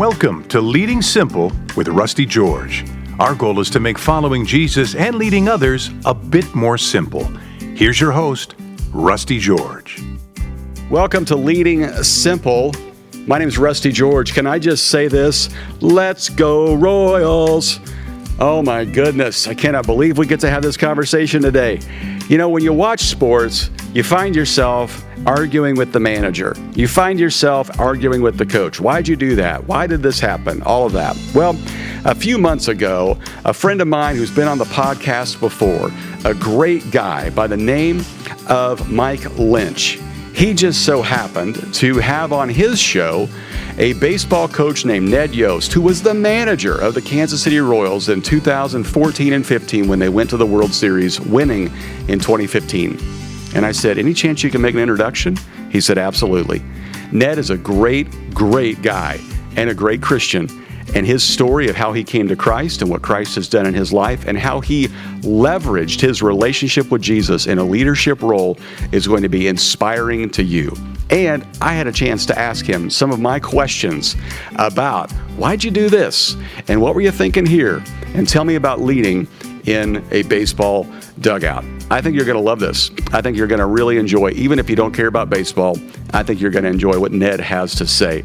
Welcome to Leading Simple with Rusty George. Our goal is to make following Jesus and leading others a bit more simple. Here's your host, Rusty George. Welcome to Leading Simple. My name is Rusty George. Can I just say this? Let's go, Royals! Oh my goodness, I cannot believe we get to have this conversation today. You know, when you watch sports, you find yourself arguing with the manager. You find yourself arguing with the coach. Why'd you do that? Why did this happen? All of that. Well, a few months ago, a friend of mine who's been on the podcast before, a great guy by the name of Mike Lynch, he just so happened to have on his show a baseball coach named Ned Yost, who was the manager of the Kansas City Royals in 2014 and 15 when they went to the World Series, winning in 2015. And I said, Any chance you can make an introduction? He said, Absolutely. Ned is a great, great guy and a great Christian. And his story of how he came to Christ and what Christ has done in his life and how he leveraged his relationship with Jesus in a leadership role is going to be inspiring to you. And I had a chance to ask him some of my questions about why'd you do this? And what were you thinking here? And tell me about leading in a baseball dugout. I think you're going to love this. I think you're going to really enjoy, even if you don't care about baseball, I think you're going to enjoy what Ned has to say.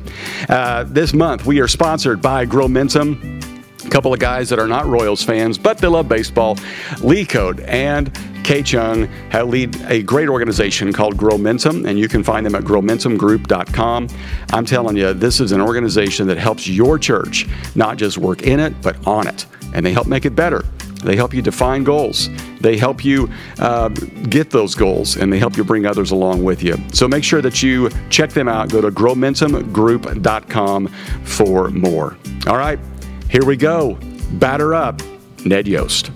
Uh, this month, we are sponsored by Growmentum. A couple of guys that are not Royals fans, but they love baseball. Lee Code and Kay Chung lead a great organization called Growmentum, and you can find them at growmentumgroup.com. I'm telling you, this is an organization that helps your church not just work in it, but on it, and they help make it better. They help you define goals. They help you uh, get those goals and they help you bring others along with you. So make sure that you check them out. Go to growmentumgroup.com for more. All right, here we go. Batter up, Ned Yost.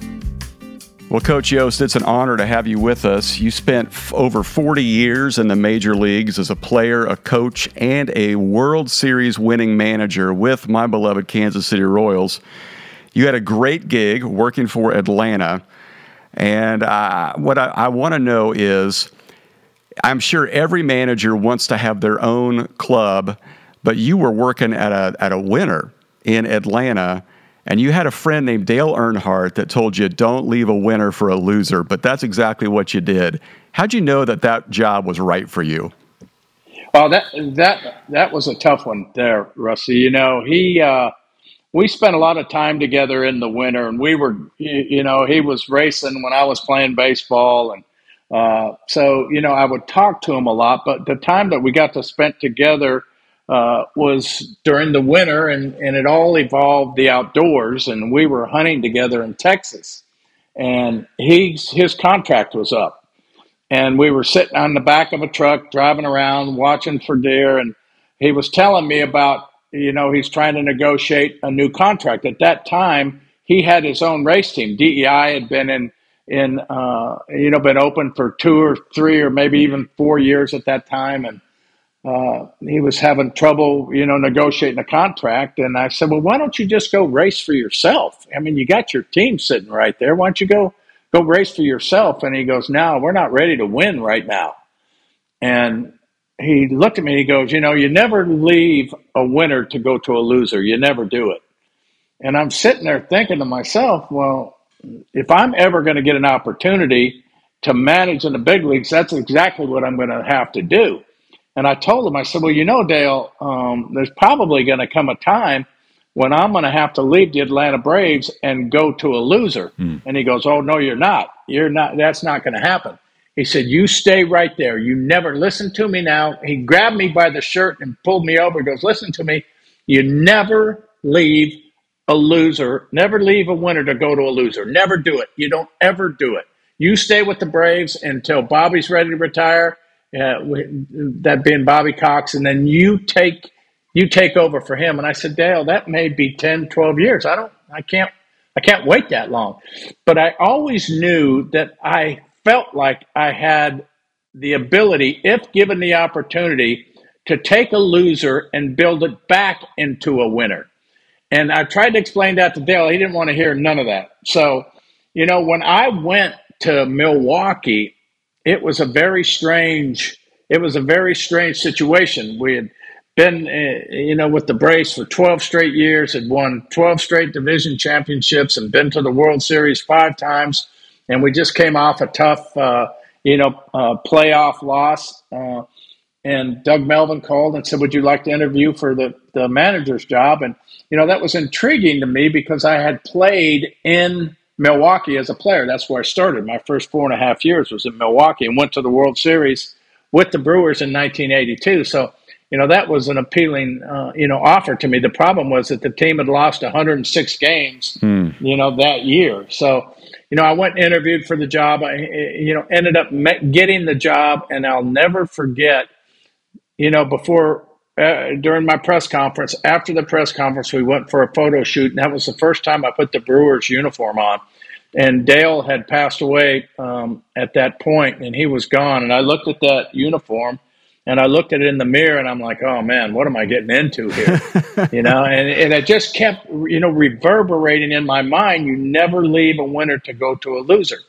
Well, Coach Yost, it's an honor to have you with us. You spent f- over 40 years in the major leagues as a player, a coach, and a World Series winning manager with my beloved Kansas City Royals. You had a great gig working for Atlanta. And uh, what I, I want to know is I'm sure every manager wants to have their own club, but you were working at a, at a winner in Atlanta. And you had a friend named Dale Earnhardt that told you, don't leave a winner for a loser. But that's exactly what you did. How'd you know that that job was right for you? Well, that that that was a tough one there, Rusty. You know, he uh, we spent a lot of time together in the winter, and we were, you know, he was racing when I was playing baseball, and uh, so you know, I would talk to him a lot. But the time that we got to spend together uh, was during the winter, and and it all evolved the outdoors, and we were hunting together in Texas, and he's his contract was up, and we were sitting on the back of a truck driving around watching for deer, and he was telling me about you know, he's trying to negotiate a new contract. At that time, he had his own race team. DEI had been in in uh, you know been open for two or three or maybe even four years at that time, and uh, he was having trouble you know negotiating a contract. And I said, well, why don't you just go race for yourself? I mean, you got your team sitting right there. Why don't you go go race for yourself? And he goes, no, we're not ready to win right now. And he looked at me he goes, You know, you never leave a winner to go to a loser. You never do it. And I'm sitting there thinking to myself, Well, if I'm ever going to get an opportunity to manage in the big leagues, that's exactly what I'm going to have to do. And I told him, I said, Well, you know, Dale, um, there's probably going to come a time when I'm going to have to leave the Atlanta Braves and go to a loser. Hmm. And he goes, Oh, no, you're not. You're not. That's not going to happen. He said, You stay right there. You never listen to me now. He grabbed me by the shirt and pulled me over. He goes, Listen to me. You never leave a loser, never leave a winner to go to a loser. Never do it. You don't ever do it. You stay with the Braves until Bobby's ready to retire, uh, that being Bobby Cox, and then you take you take over for him. And I said, Dale, that may be 10, 12 years. I don't, I can't, I can't wait that long. But I always knew that I felt like I had the ability, if given the opportunity, to take a loser and build it back into a winner. And I tried to explain that to Dale. He didn't want to hear none of that. So, you know, when I went to Milwaukee, it was a very strange, it was a very strange situation. We had been, uh, you know, with the Braves for 12 straight years, had won 12 straight division championships and been to the World Series five times. And we just came off a tough, uh, you know, uh, playoff loss. Uh, and Doug Melvin called and said, Would you like to interview for the, the manager's job? And, you know, that was intriguing to me because I had played in Milwaukee as a player. That's where I started. My first four and a half years was in Milwaukee and went to the World Series with the Brewers in 1982. So, you know, that was an appealing, uh, you know, offer to me. The problem was that the team had lost 106 games, mm. you know, that year. So, you know, I went and interviewed for the job. I, you know, ended up getting the job, and I'll never forget – you know, before uh, during my press conference, after the press conference, we went for a photo shoot, and that was the first time I put the Brewers uniform on. And Dale had passed away um, at that point, and he was gone. And I looked at that uniform, and I looked at it in the mirror, and I'm like, "Oh man, what am I getting into here?" you know, and and it just kept, you know, reverberating in my mind. You never leave a winner to go to a loser.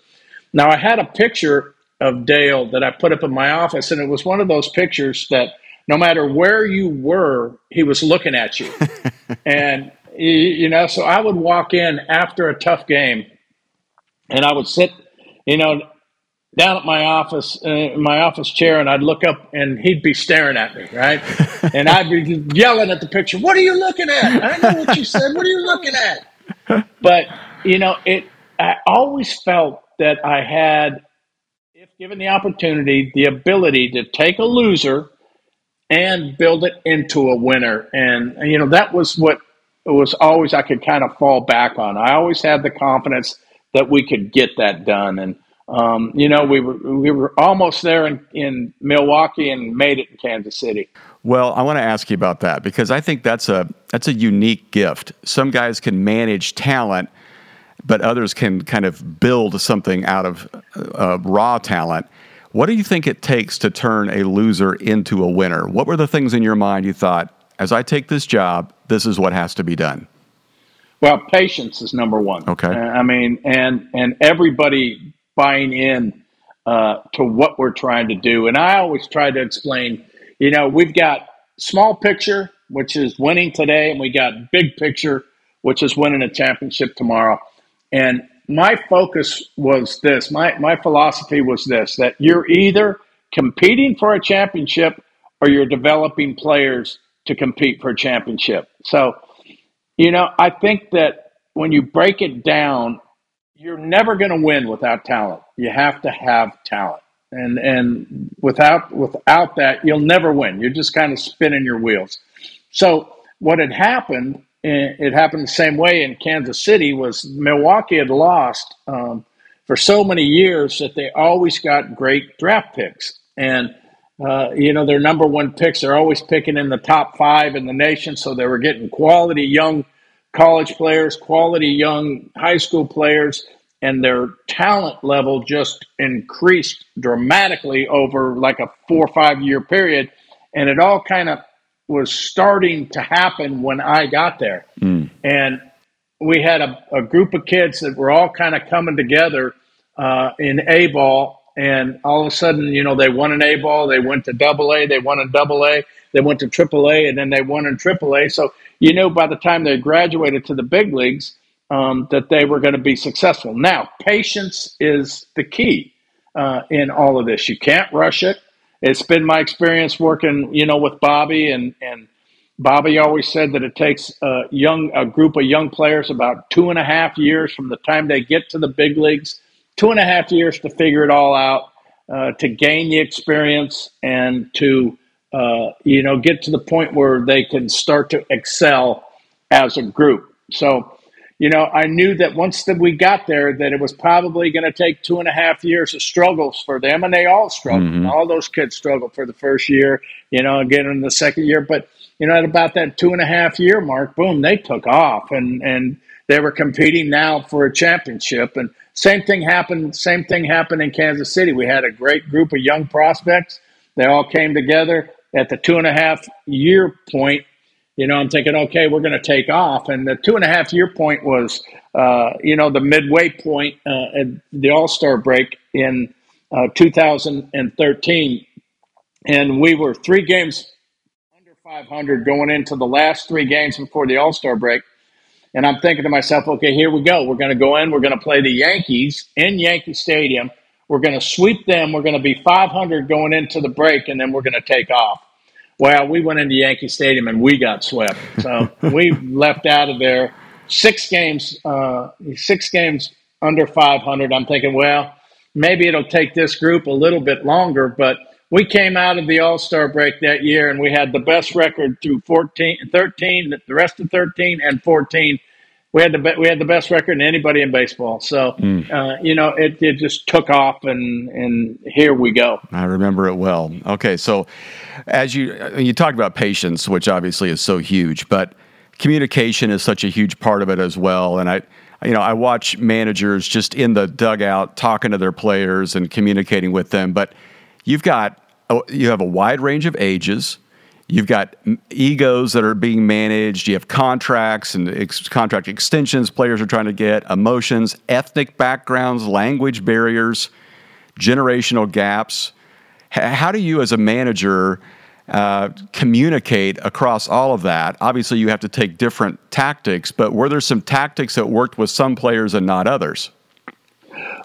Now I had a picture of Dale that I put up in my office, and it was one of those pictures that no matter where you were, he was looking at you. and, you know, so I would walk in after a tough game and I would sit, you know, down at my office, uh, my office chair, and I'd look up, and he'd be staring at me, right? and I'd be yelling at the picture, "What are you looking at? I know what you said. What are you looking at?" But you know, it. I always felt that I had if given the opportunity, the ability to take a loser and build it into a winner. And, you know, that was what it was always I could kind of fall back on. I always had the confidence that we could get that done. And, um, you know, we were, we were almost there in, in Milwaukee and made it in Kansas City. Well, I want to ask you about that because I think that's a that's a unique gift. Some guys can manage talent but others can kind of build something out of uh, raw talent. What do you think it takes to turn a loser into a winner? What were the things in your mind you thought, as I take this job, this is what has to be done? Well, patience is number one. Okay. Uh, I mean, and and everybody buying in uh, to what we're trying to do. And I always try to explain. You know, we've got small picture, which is winning today, and we got big picture, which is winning a championship tomorrow. And my focus was this my, my philosophy was this that you're either competing for a championship or you're developing players to compete for a championship. So, you know, I think that when you break it down, you're never going to win without talent. You have to have talent. And and without without that, you'll never win. You're just kind of spinning your wheels. So what had happened it happened the same way in Kansas City was Milwaukee had lost um, for so many years that they always got great draft picks. And, uh, you know, their number one picks are always picking in the top five in the nation. So they were getting quality young college players, quality young high school players, and their talent level just increased dramatically over like a four or five year period. And it all kind of was starting to happen when I got there. Mm. And we had a, a, group of kids that were all kind of coming together uh, in A ball. And all of a sudden, you know, they won an A ball, they went to double A, they won a double A, they went to triple A, and then they won in triple A. So you knew by the time they graduated to the big leagues um, that they were going to be successful. Now, patience is the key uh, in all of this. You can't rush it it's been my experience working, you know, with Bobby and and Bobby always said that it takes a young a group of young players about two and a half years from the time they get to the big leagues, two and a half years to figure it all out, uh, to gain the experience and to uh, you know get to the point where they can start to excel as a group. So you know, I knew that once that we got there, that it was probably going to take two and a half years of struggles for them, and they all struggled. Mm-hmm. All those kids struggled for the first year, you know, again in the second year. But you know, at about that two and a half year mark, boom, they took off, and and they were competing now for a championship. And same thing happened. Same thing happened in Kansas City. We had a great group of young prospects. They all came together at the two and a half year point you know, I'm thinking, okay, we're going to take off. And the two and a half year point was, uh, you know, the midway point uh, at the All Star break in uh, 2013. And we were three games under 500 going into the last three games before the All Star break. And I'm thinking to myself, okay, here we go. We're going to go in. We're going to play the Yankees in Yankee Stadium. We're going to sweep them. We're going to be 500 going into the break, and then we're going to take off. Well, we went into Yankee Stadium and we got swept. So we left out of there six games, uh, six games under 500. I'm thinking, well, maybe it'll take this group a little bit longer, but we came out of the All Star break that year and we had the best record through 14, 13, the rest of 13 and 14. We had the be- we had the best record than anybody in baseball. So mm. uh, you know it, it just took off and and here we go. I remember it well. Okay, so as you you talked about patience, which obviously is so huge, but communication is such a huge part of it as well. And I you know I watch managers just in the dugout talking to their players and communicating with them, but you've got you have a wide range of ages. You've got egos that are being managed. You have contracts and ex- contract extensions players are trying to get, emotions, ethnic backgrounds, language barriers, generational gaps. H- how do you, as a manager, uh, communicate across all of that? Obviously, you have to take different tactics, but were there some tactics that worked with some players and not others?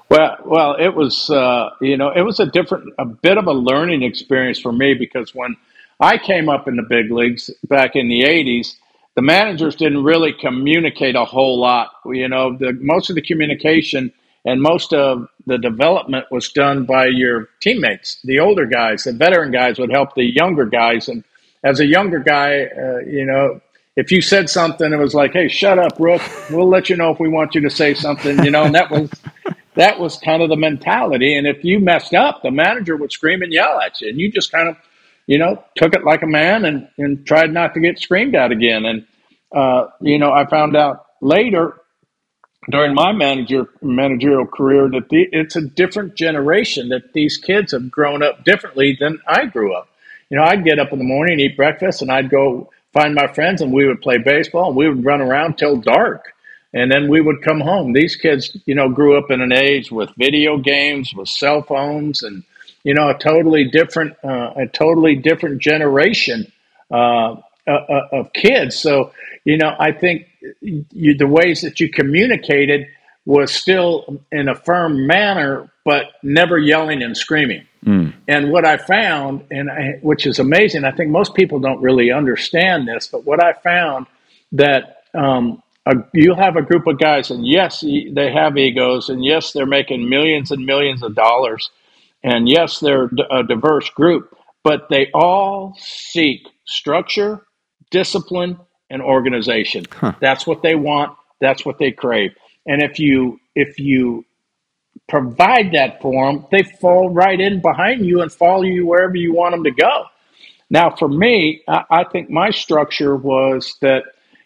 Well, well, it was uh, you know it was a different, a bit of a learning experience for me because when I came up in the big leagues back in the '80s, the managers didn't really communicate a whole lot. You know, the most of the communication and most of the development was done by your teammates, the older guys, the veteran guys would help the younger guys. And as a younger guy, uh, you know, if you said something, it was like, "Hey, shut up, Rook. We'll let you know if we want you to say something." You know, and that was that was kind of the mentality. And if you messed up, the manager would scream and yell at you, and you just kind of, you know, took it like a man and and tried not to get screamed at again. And uh, you know, I found out later during my manager managerial career that the, it's a different generation that these kids have grown up differently than I grew up. You know, I'd get up in the morning, eat breakfast, and I'd go find my friends, and we would play baseball, and we would run around till dark and then we would come home. These kids, you know, grew up in an age with video games, with cell phones, and you know, a totally different, uh, a totally different generation uh, uh, uh, of kids. So, you know, I think you, the ways that you communicated was still in a firm manner, but never yelling and screaming. Mm. And what I found, and I, which is amazing, I think most people don't really understand this, but what I found that um, a, you'll have a group of guys, and yes, they have egos, and yes, they're making millions and millions of dollars, and yes, they're a diverse group, but they all seek structure, discipline, and organization. Huh. That's what they want. That's what they crave. And if you if you provide that for them, they fall right in behind you and follow you wherever you want them to go. Now, for me, I, I think my structure was that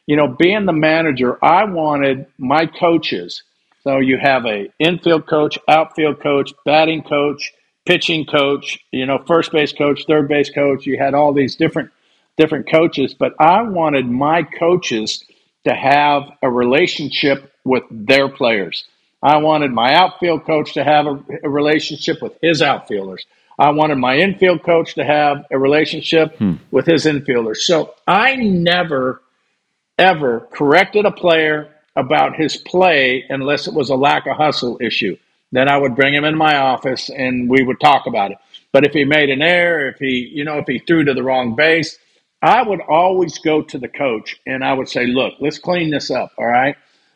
you know, being the manager, I wanted my coaches. So you have a infield coach, outfield coach, batting coach, pitching coach, you know, first base coach, third base coach. You had all these different different coaches, but I wanted my coaches to have a relationship with their players. I wanted my outfield coach to have a, a relationship with his outfielders. I wanted my infield coach to have a relationship hmm. with his infielders. So I never ever corrected a player about his play unless it was a lack of hustle issue. Then I would bring him in my office and we would talk about it. But if he made an error, if he, you know, if he threw to the wrong base, I would always go to the coach and I would say, "Look, let's clean this up, all right?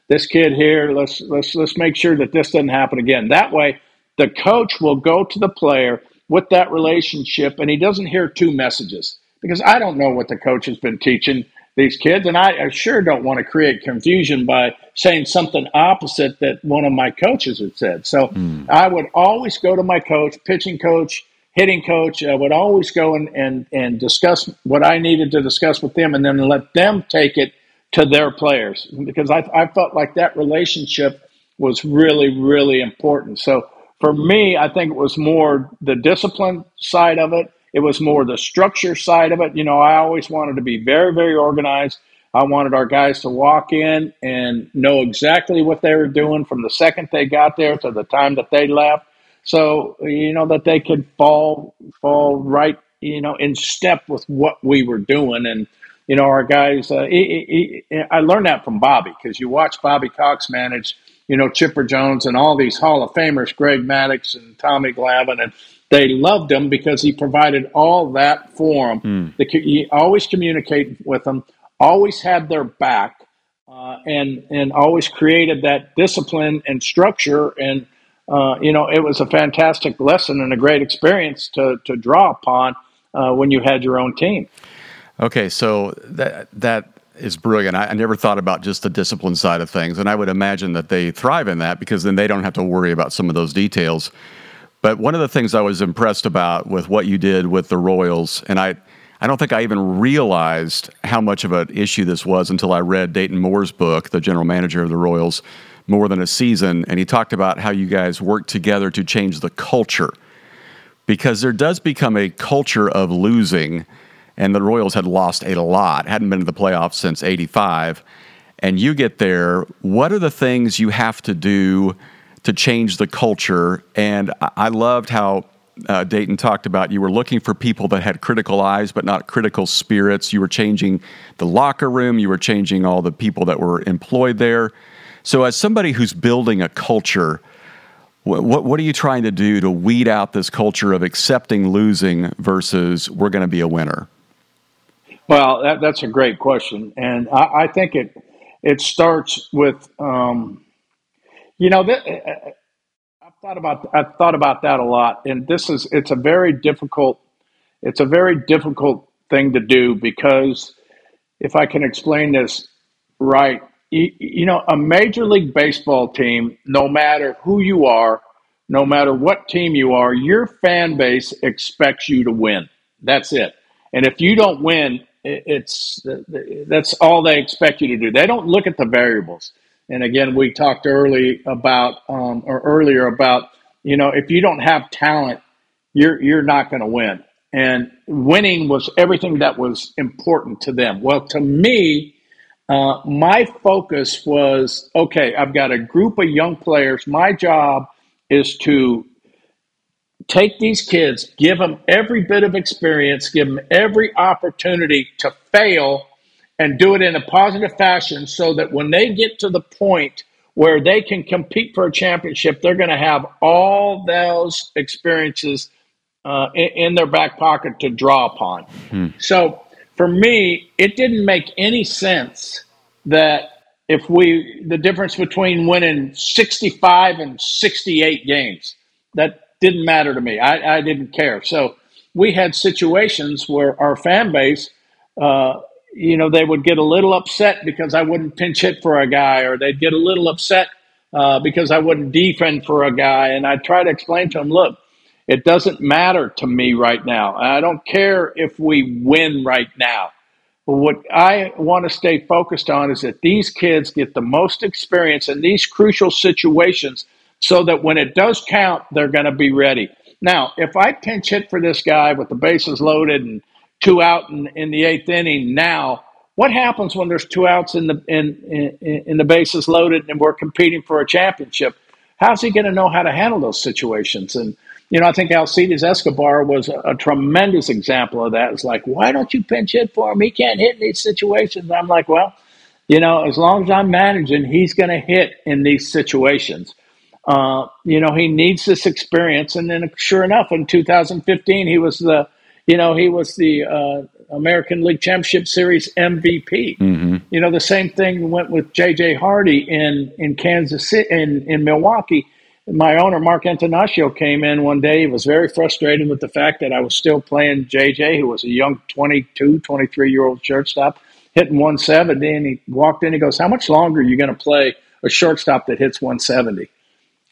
This kid here, let's let's let's make sure that this doesn't happen again." That way, the coach will go to the player with that relationship and he doesn't hear two messages because I don't know what the coach has been teaching these kids. And I, I sure don't want to create confusion by saying something opposite that one of my coaches had said. So mm. I would always go to my coach, pitching coach, hitting coach. I would always go and, and, and discuss what I needed to discuss with them and then let them take it to their players because I, I felt like that relationship was really, really important. So for me, I think it was more the discipline side of it it was more the structure side of it. You know, I always wanted to be very, very organized. I wanted our guys to walk in and know exactly what they were doing from the second they got there to the time that they left. So, you know, that they could fall fall right you know, in step with what we were doing. And, you know, our guys, uh, he, he, I learned that from Bobby because you watch Bobby Cox manage, you know, Chipper Jones and all these Hall of Famers, Greg Maddux and Tommy Glavine and they loved him because he provided all that for them. Mm. He always communicated with them, always had their back, uh, and and always created that discipline and structure. And uh, you know, it was a fantastic lesson and a great experience to to draw upon uh, when you had your own team. Okay, so that that is brilliant. I, I, never thought about just the discipline side of things, and I would imagine that they thrive in that because then they don't have to worry about some of those details. But one of the things I was impressed about with what you did with the Royals, and I, I don't think I even realized how much of an issue this was until I read Dayton Moore's book, the general manager of the Royals, more than a season, and he talked about how you guys worked together to change the culture because there does become a culture of losing and the Royals had lost a lot, hadn't been to the playoffs since 85. And you get there, what are the things you have to do to change the culture? And I loved how uh, Dayton talked about you were looking for people that had critical eyes but not critical spirits. You were changing the locker room, you were changing all the people that were employed there. So, as somebody who's building a culture, what, what, are you trying to do to weed out this culture of accepting losing versus we're going to be a winner? Well, that, that's a great question, and I, I, think it it starts with um, you know I've thought about I've thought about that a lot, and this is it's a very difficult it's a very difficult thing to do because if I can explain this right, you, you know, a major league baseball team, no matter who you are, no matter what team you are, your fan base expects you to win. That's it. And if you don't win, it's that's all they expect you to do. They don't look at the variables. And again, we talked early about um, or earlier about you know if you don't have talent, you're you're not going to win. And winning was everything that was important to them. Well, to me, uh, my focus was okay. I've got a group of young players. My job is to take these kids, give them every bit of experience, give them every opportunity to fail and do it in a positive fashion so that when they get to the point where they can compete for a championship, they're going to have all those experiences uh, in, in, their back pocket to draw upon. Hmm. So for me, it didn't make any sense that if we, the difference between winning 65 and 68 games, that didn't matter to me. I, I didn't care. So we had situations where our fan base, uh, you know, they would get a little upset because I wouldn't pinch hit for a guy, or they'd get a little upset uh, because I wouldn't defend for a guy. And I'd try to explain to them, look, it doesn't matter to me right now. I don't care if we win right now. But what I want to stay focused on is that these kids get the most experience in these crucial situations so that when it does count, they're going to be ready. Now, if I pinch hit for this guy with the bases loaded and two out in, in the eighth inning now, what happens when there's two outs in the in, in, in the bases loaded and we're competing for a championship? How's he going to know how to handle those situations? And you know, I think Alcides Escobar was a, a, tremendous example of that. It's like, why don't you pinch hit for him? He can't hit in these situations. I'm like, well, you know, as long as I'm managing, he's going to hit in these situations. Uh, you know, he needs this experience. And then, sure enough, in 2015, he was the, you know, he was the uh, American League Championship Series MVP. Mm-hmm. You know, the same thing went with J.J. Hardy in in Kansas City, in in Milwaukee. My owner, Mark Attanasio, came in one day. He was very frustrated with the fact that I was still playing JJ, who was a young 22, 23 year old shortstop, hitting 170. And he walked in, he goes, How much longer are you going to play a shortstop that hits 170?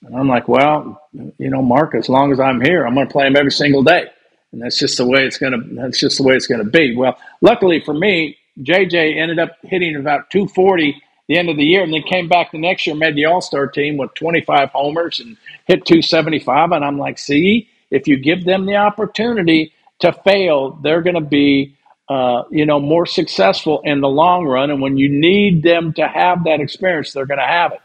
And I'm like, well, you know, Mark, as long as I'm here, I'm going to play him every single day. And that's just the way it's going to, that's just the way it's going to be. Well, luckily for me, JJ ended up hitting about 240 the end of the year and then came back the next year, made the All Star team with 25 homers and hit 275. And I'm like, see, if you give them the opportunity to fail, they're going to be, uh, you know, more successful in the long run. And when you need them to have that experience, they're going to have it.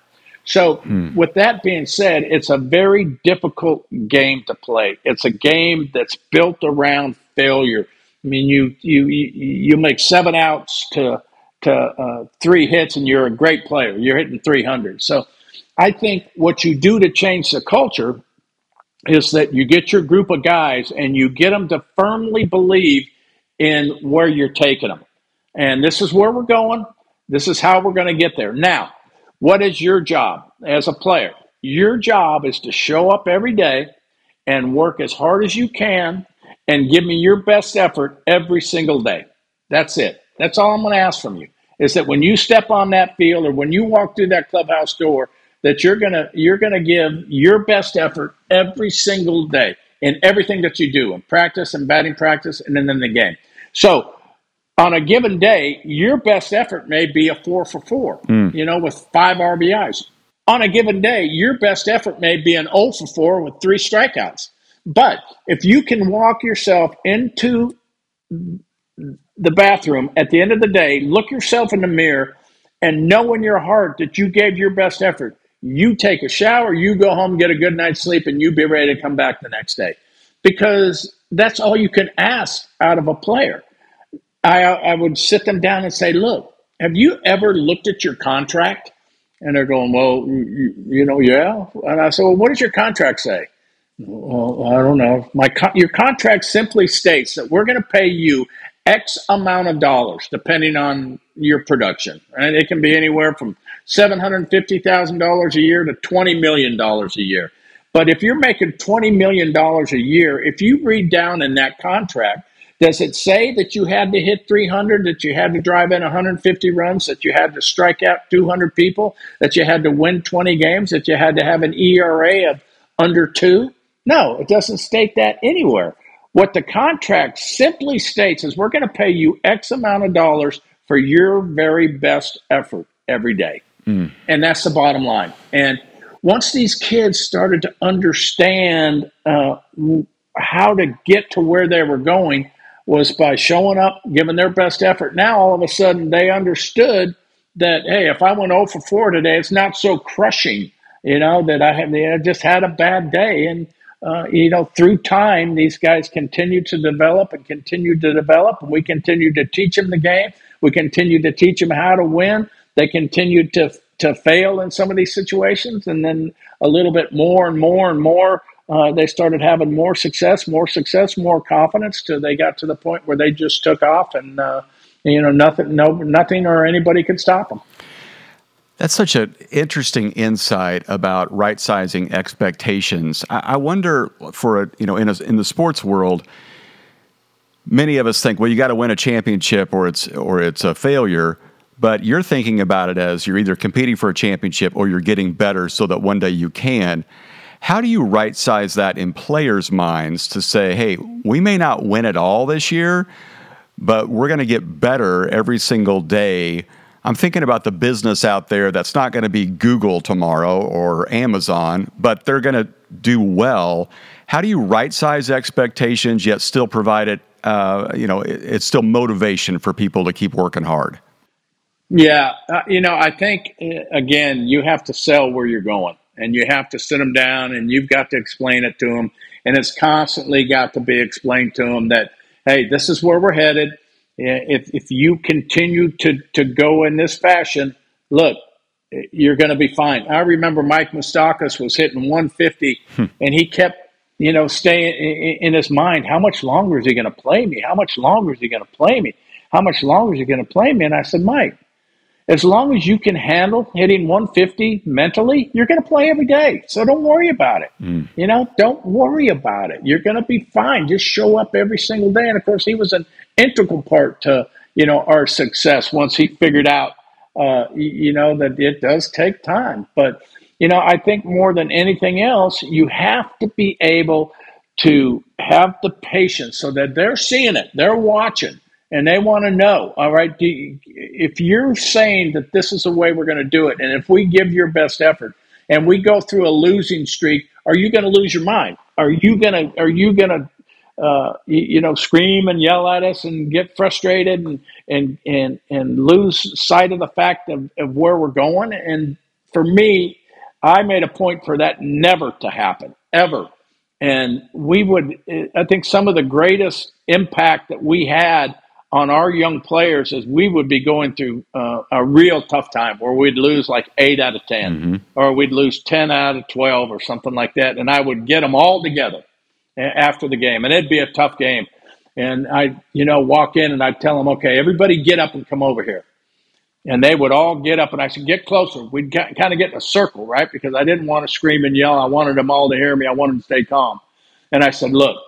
So, hmm. with that being said, it's a very difficult game to play. It's a game that's built around failure. I mean, you you you make seven outs to to uh, three hits, and you're a great player. You're hitting 300. So, I think what you do to change the culture is that you get your group of guys and you get them to firmly believe in where you're taking them. And this is where we're going. This is how we're going to get there. Now, what is your job as a player? Your job is to show up every day and work as hard as you can and give me your best effort every single day. That's it. That's all I'm going to ask from you. Is that when you step on that field or when you walk through that clubhouse door, that you're gonna you're gonna give your best effort every single day in everything that you do in practice and batting practice and then in the game. So on a given day, your best effort may be a four for four, mm. you know, with five RBIs. On a given day, your best effort may be an 0 for 4 with three strikeouts. But if you can walk yourself into the bathroom at the end of the day, look yourself in the mirror, and know in your heart that you gave your best effort, you take a shower, you go home, get a good night's sleep, and you be ready to come back the next day. Because that's all you can ask out of a player. I, I would sit them down and say, look, have you ever looked at your contract? And they're going, well, you, you know, yeah. And I said, well, what does your contract say? Well, I don't know. My your contract simply states that we're going to pay you X amount of dollars, depending on your production. And it can be anywhere from seven hundred fifty thousand dollars a year to twenty million dollars a year. But if you're making twenty million dollars a year, if you read down in that contract does it say that you had to hit 300, that you had to drive in 150 runs, that you had to strike out 200 people, that you had to win 20 games, that you had to have an ERA of under two? No, it doesn't state that anywhere. What the contract simply states is we're going to pay you X amount of dollars for your very best effort every day. Mm. And that's the bottom line. And once these kids started to understand uh, how to get to where they were going, was by showing up, giving their best effort. Now all of a sudden they understood that hey, if I went 0 for 4 today, it's not so crushing. You know that I have I just had a bad day, and uh, you know through time these guys continue to develop and continue to develop, and we continue to teach them the game. We continue to teach them how to win. They continue to to fail in some of these situations, and then a little bit more and more and more uh, they started having more success, more success, more confidence. Till they got to the point where they just took off, and uh, you know nothing, no, nothing or anybody could stop them. That's such an interesting insight about right sizing expectations. I, I wonder for a you know in a, in the sports world, many of us think, well, you got to win a championship or it's or it's a failure. But you're thinking about it as you're either competing for a championship or you're getting better so that one day you can. How do you right size that in players' minds to say, hey, we may not win it all this year, but we're going to get better every single day? I'm thinking about the business out there that's not going to be Google tomorrow or Amazon, but they're going to do well. How do you right size expectations yet still provide it? Uh, you know, it, it's still motivation for people to keep working hard. Yeah, uh, you know, I think uh, again, you have to sell where you're going and you have to sit them down and you've got to explain it to them. And it's constantly got to be explained to them that, hey, this is where we're headed. If, if you continue to, to go in this fashion, look, you're going to be fine. I remember Mike Moustakas was hitting 150 hmm. and he kept, you know, staying in his mind, how much longer is he going to play me? How much longer is he going to play me? How much longer is he going to play me? And I said, Mike, as long as you can handle hitting 150 mentally, you're going to play every day. So don't worry about it. Mm. You know, don't worry about it. You're going to be fine. Just show up every single day. And of course, he was an integral part to, you know, our success once he figured out, uh, you know, that it does take time. But, you know, I think more than anything else, you have to be able to have the patience so that they're seeing it, they're watching and they want to know all right you, if you're saying that this is the way we're going to do it and if we give your best effort and we go through a losing streak are you going to lose your mind are you going to are you going to uh, you, know scream and yell at us and get frustrated and and and, and lose sight of the fact of, of where we're going and for me I made a point for that never to happen, ever. And we would, I think some of the greatest impact that we had on our young players is we would be going through uh, a real tough time where we'd lose like eight out of 10 mm-hmm. or we'd lose 10 out of 12 or something like that. And i would get them all together after the game. And it'd be a tough game. And i you know walk in and i'd tell them okay everybody get up and come over here. And they would all get up and i said get closer. We'd kind of get in a circle right? Because i didn't want to scream and yell. I wanted them all to hear me. I wanted to stay calm. And i said look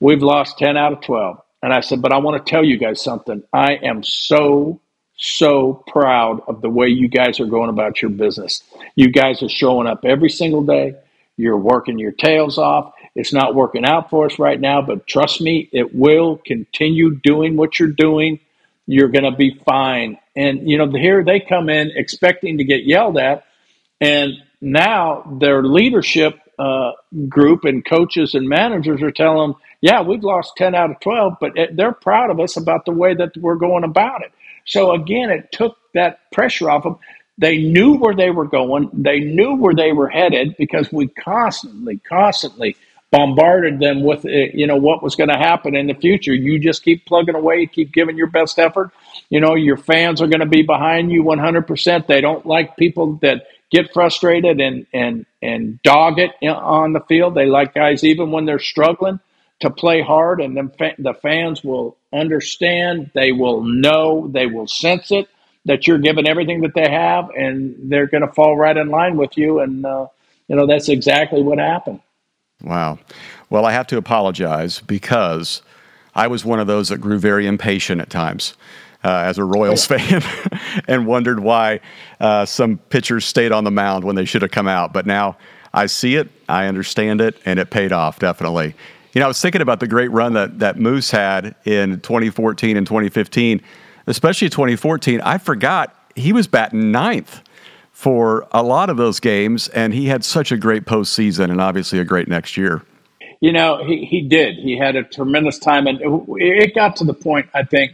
we've lost 10 out of 12 and I said, but I want to tell you guys something. I am so, so proud of the way you guys are going about your business. You guys are showing up every single day. You're working your tails off. It's not working out for us right now, but trust me, it will continue doing what you're doing. You're going to be fine. And, you know, here they come in expecting to get yelled at. And now their leadership uh, group and coaches and managers are telling them, yeah, we've lost 10 out of 12, but it, they're proud of us about the way that we're going about it. So again, it took that pressure off them. They knew where they were going, they knew where they were headed because we constantly, constantly bombarded them with uh, you know what was going to happen in the future. You just keep plugging away keep giving your best effort. You know your fans are going to be behind you 100% they don't like people that get frustrated and and and dog it on the field. They like guys even when they're struggling to play hard, and then fa- the fans will understand. They will know. They will sense it that you're giving everything that they have, and they're going to fall right in line with you. And uh, you know that's exactly what happened. Wow. Well, I have to apologize because I was one of those that grew very impatient at times. Uh, as a Royals oh, fan and wondered why uh, some pitchers stayed on the mound when they should have come out. But now I see it, I understand it, and it paid off definitely. You know, I was thinking about the great run that, that Moose had in 2014 and 2015, especially 2014. I forgot he was batting ninth for a lot of those games, and he had such a great postseason and obviously a great next year. You know, he, he did. He had a tremendous time, and it got to the point, I think,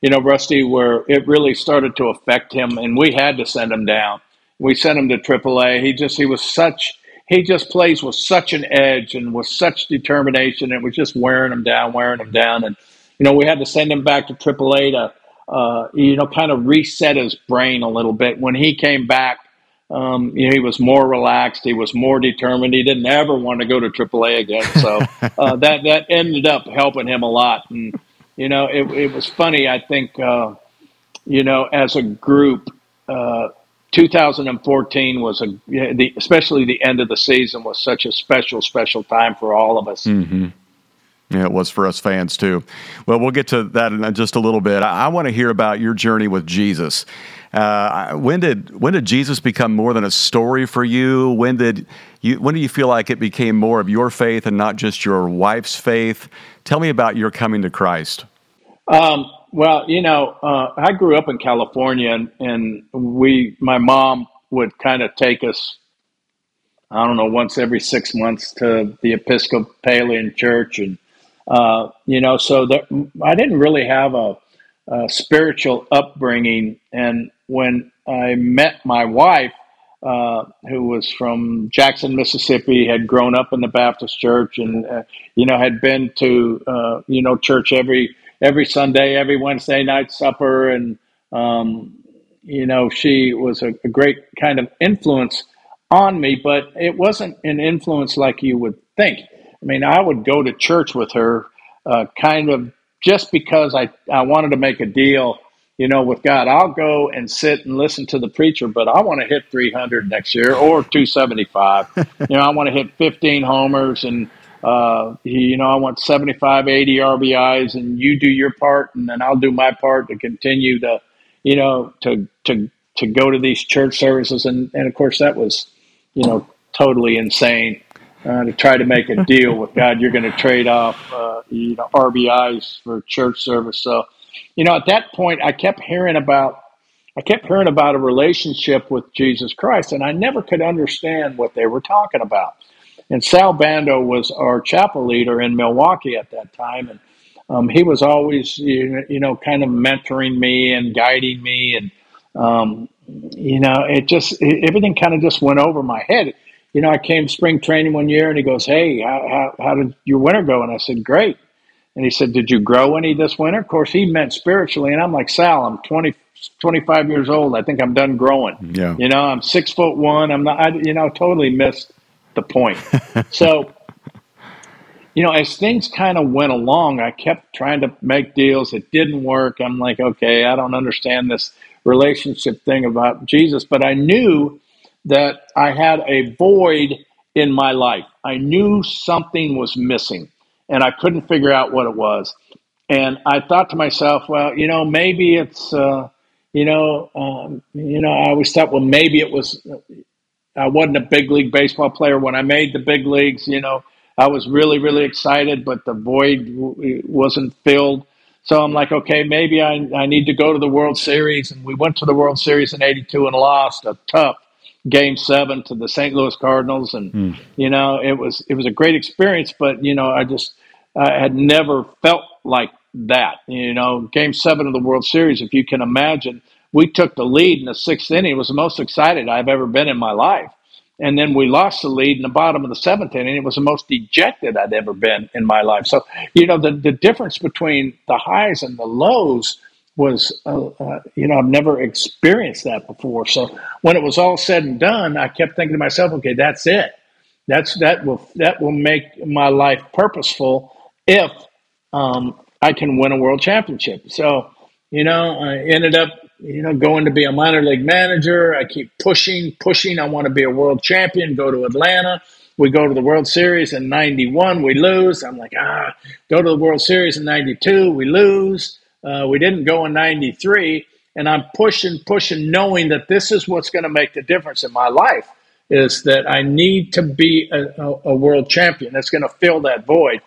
you know, Rusty, where it really started to affect him, and we had to send him down. We sent him to AAA. He just, he was such he just plays with such an edge and with such determination. It was just wearing him down, wearing him down. And, you know, we had to send him back to AAA to, uh, you know, kind of reset his brain a little bit. When he came back, um, you know, he was more relaxed. He was more determined. He didn't ever want to go to AAA again. So uh, that that ended up helping him a lot. And you know, it, it was funny. I think uh, you know, as a group, uh, 2014 was a, the, especially the end of the season was such a special, special time for all of us. Mm-hmm. Yeah, it was for us fans too. Well, we'll get to that in just a little bit. I, I want to hear about your journey with Jesus. Uh, when did when did Jesus become more than a story for you? When did you when do you feel like it became more of your faith and not just your wife's faith? Tell me about your coming to Christ. Um, well, you know, uh, I grew up in California, and, and we, my mom would kind of take us, I don't know, once every six months to the Episcopalian church, and uh, you know, so I didn't really have a, a, spiritual upbringing. And when I met my wife, uh, who was from Jackson, Mississippi, had grown up in the Baptist church, and uh, you know, had been to uh, you know church every every Sunday, every Wednesday night supper, and um, you know she was a, a, great kind of influence on me. But it wasn't an influence like you would think. I mean, I would go to church with her, uh, kind of just because I I wanted to make a deal. You know, with God, I'll go and sit and listen to the preacher, but I want to hit 300 next year or 275. you know, I want to hit 15 homers and uh, you know, I want 75, 80 RBIs, and you do your part, and then I'll do my part to continue to, you know, to to to go to these church services, and and of course that was, you know, totally insane uh, to try to make a deal with God. You're going to trade off, uh, you know, RBIs for church service. So, you know, at that point, I kept hearing about. I kept hearing about a relationship with Jesus Christ, and I never could understand what they were talking about. And Sal Bando was our chapel leader in Milwaukee at that time, and um, he was always you know kind of mentoring me and guiding me and um, you know, it just it, everything kind of just went over my head. You know, I came spring training one year, and he goes, "Hey, how, how, how did your winter go?" And I said, "Great." And he said, Did you grow any this winter? Of course, he meant spiritually. And I'm like, Sal, I'm 20, 25 years old. I think I'm done growing. Yeah. You know, I'm six foot one. I'm not, I, you know, totally missed the point. so, you know, as things kind of went along, I kept trying to make deals. It didn't work. I'm like, okay, I don't understand this relationship thing about Jesus. But I knew that I had a void in my life. I knew something was missing and I couldn't figure out what it was. And I thought to myself, well, you know, maybe it's, uh, you know, um, you know, I always thought, well, maybe it was. I wasn't a big league baseball player when I made the big leagues. You know, I was really, really excited, but the void w- wasn't filled. So I'm like, okay, maybe I, I need to go to the World Series. And we went to the World Series in '82 and lost a tough game seven to the St. Louis Cardinals. And, mm. you know, it was, it was a great experience, but, you know, I just, I had never felt like that. You know, game seven of the World Series, if you can imagine, we took the lead in the sixth inning. It was the most excited I've ever been in my life. And then we lost the lead in the bottom of the seventh inning. It was the most dejected I'd ever been in my life. So, you know, the, the difference between the highs and the lows was, uh, uh, you know, I've never experienced that before. So when it was all said and done, I kept thinking to myself, okay, that's it. That's that will that will make my life purposeful if um, I can win a world championship. So, you know, I ended up, you know, going to be a minor league manager. I keep pushing, pushing. I want to be a world champion, go to Atlanta. We go to the World Series in 91, we lose. I'm like, ah, go to the World Series in 92, we lose. Uh, we didn't go in 93. And I'm pushing, pushing, knowing that this is what's going to make the difference in my life is that I need to be a, a, a world champion. That's going to fill that void.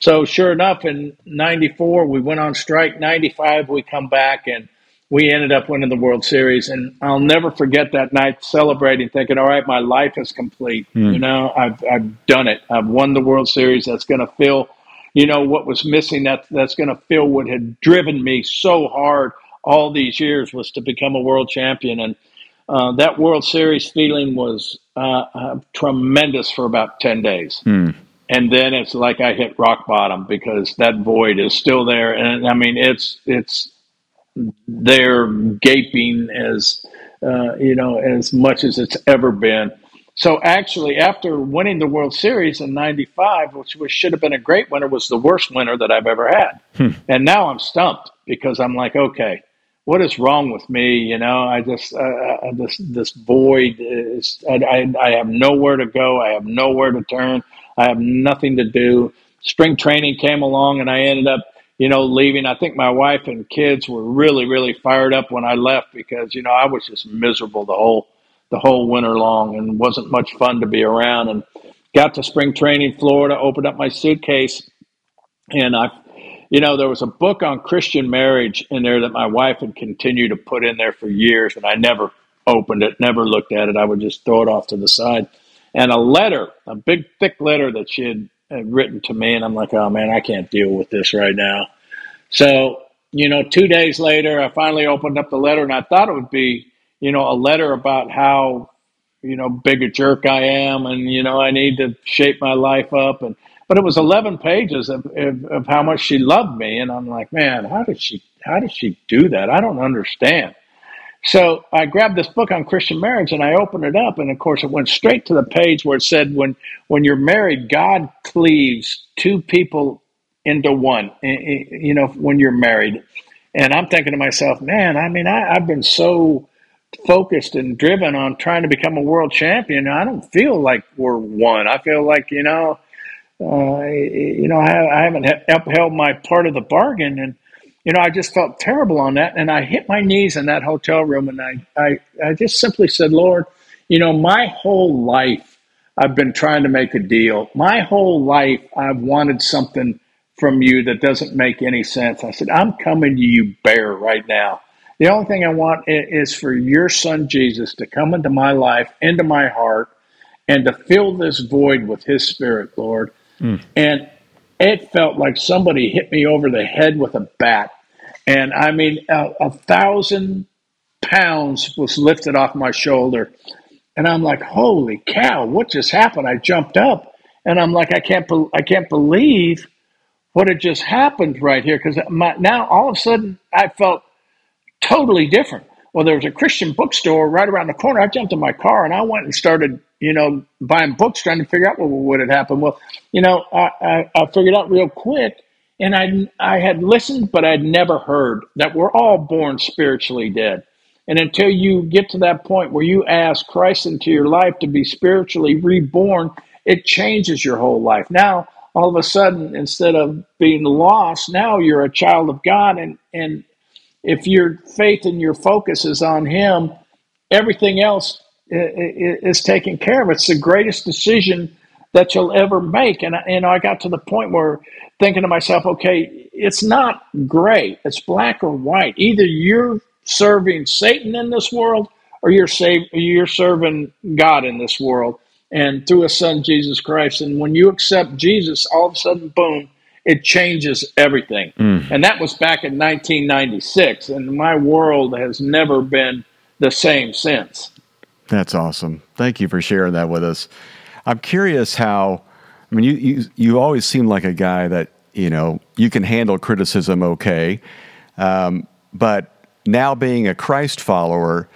So sure enough, in '94 we went on strike. '95 we come back and we ended up winning the World Series. And I'll never forget that night celebrating, thinking, "All right, my life is complete. Mm. You know, I've I've done it. I've won the World Series. That's going to fill, you know, what was missing. That that's going to fill what had driven me so hard all these years was to become a world champion. And uh, that World Series feeling was uh, uh, tremendous for about ten days. Mm and then it's like I hit rock bottom because that void is still there, and I mean it's it's there gaping as uh, you know as much as it's ever been. So actually, after winning the World Series in '95, which was, should have been a great winner, was the worst winner that I've ever had, hmm. and now I'm stumped because I'm like, okay, what is wrong with me? You know, I just uh, uh this this void is I, I, I have nowhere to go. I have nowhere to turn. I have nothing to do. Spring training came along, and I ended up, you know, leaving. I think my wife and kids were really, really fired up when I left because you know I was just miserable the whole the whole winter long, and wasn't much fun to be around. And got to spring training, Florida, opened up my suitcase, and I you know, there was a book on Christian marriage in there that my wife had continued to put in there for years, and I never opened it, never looked at it. I would just throw it off to the side and a letter, a big thick letter that she had, Uh, written to me, and I'm like, oh man, I can't deal with this right now. So you know, two days later, I finally opened up the letter, and I thought it would be, you know, a letter about how, you know, big a jerk I am, and you know, I need to shape my life up, and but it was 11 pages of, of, of how much she loved me, and I'm like, man, how did she, how did she do that? I don't understand. So I grabbed this book on Christian marriage and I opened it up, and of course, it went straight to the page where it said, "When when you're married, God cleaves two people into one." You know, when you're married, and I'm thinking to myself, man, I mean, I, I've been so focused and driven on trying to become a world champion. I don't feel like we're one. I feel like you know, uh, you know, I, I haven't upheld my part of the bargain, and you know, I just felt terrible on that. And I hit my knees in that hotel room and I, I, I just simply said, Lord, you know, my whole life I've been trying to make a deal. My whole life I've wanted something from you that doesn't make any sense. I said, I'm coming to you bare right now. The only thing I want is for your son Jesus to come into my life, into my heart, and to fill this void with his spirit, Lord. Mm. And it felt like somebody hit me over the head with a bat. And I mean, a, a thousand pounds was lifted off my shoulder. And I'm like, holy cow, what just happened? I jumped up and I'm like, I can't, be- I can't believe what had just happened right here. Cause now all of a sudden I felt totally different. Well, there was a Christian bookstore right around the corner. I jumped in my car and I went and started, you know, buying books, trying to figure out what, what had happened. Well, you know, I, I, I figured out real quick and I, I had listened, but I'd never heard that we're all born spiritually dead. And until you get to that point where you ask Christ into your life to be spiritually reborn, it changes your whole life. Now, all of a sudden, instead of being lost, now you're a child of God. And, and if your faith and your focus is on Him, everything else is taken care of. It's the greatest decision that you'll ever make. And, and I got to the point where thinking to myself, okay, it's not gray, it's black or white. Either you're serving Satan in this world or you're, save, you're serving God in this world and through his son Jesus Christ. And when you accept Jesus, all of a sudden, boom, it changes everything. Mm. And that was back in 1996. And my world has never been the same since. That's awesome. Thank you for sharing that with us. I'm curious how, I mean, you, you, you always seem like a guy that, you know, you can handle criticism okay. Um, but now being a Christ follower,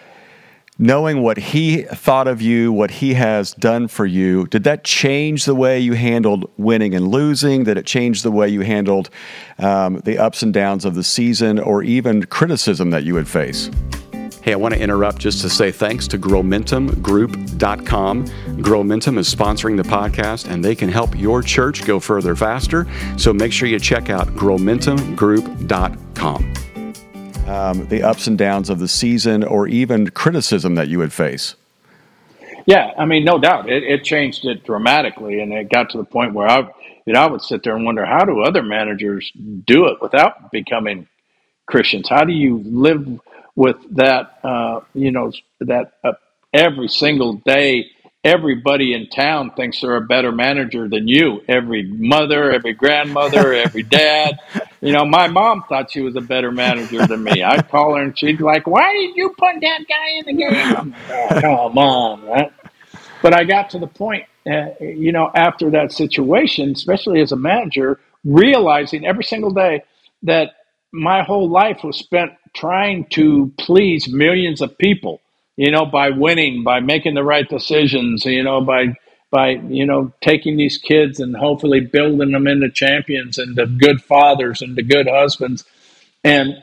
knowing what he thought of you, what he has done for you, did that change the way you handled winning and losing? Did it change the way you handled um, the ups and downs of the season or even criticism that you would face? Hey, I want to interrupt just to say thanks to GrowmentumGroup.com. Growmentum is sponsoring the podcast and they can help your church go further faster. So make sure you check out GrowmentumGroup.com um, the ups and downs of the season or even criticism that you would face? Yeah, I mean, no doubt, it, it, changed it dramatically, and it got to the point where I, you know, I would sit there and wonder how do other managers do it without becoming Christians? How do you live with that? Uh, you know, that uh, every single day everybody in town thinks they're a better manager than you. Every mother, every grandmother, every dad. You know, my mom thought she was a better manager than me. I'd call her and she'd be like, "Why did you put that guy in the game?" oh, come on, right? But I got to the point, uh, you know, after that situation, especially as a manager, realizing every single day that my whole life was spent trying to please millions of people you know, by winning, by making the right decisions, you know, by by you know taking these kids and hopefully building them into champions and to good fathers and to good husbands. And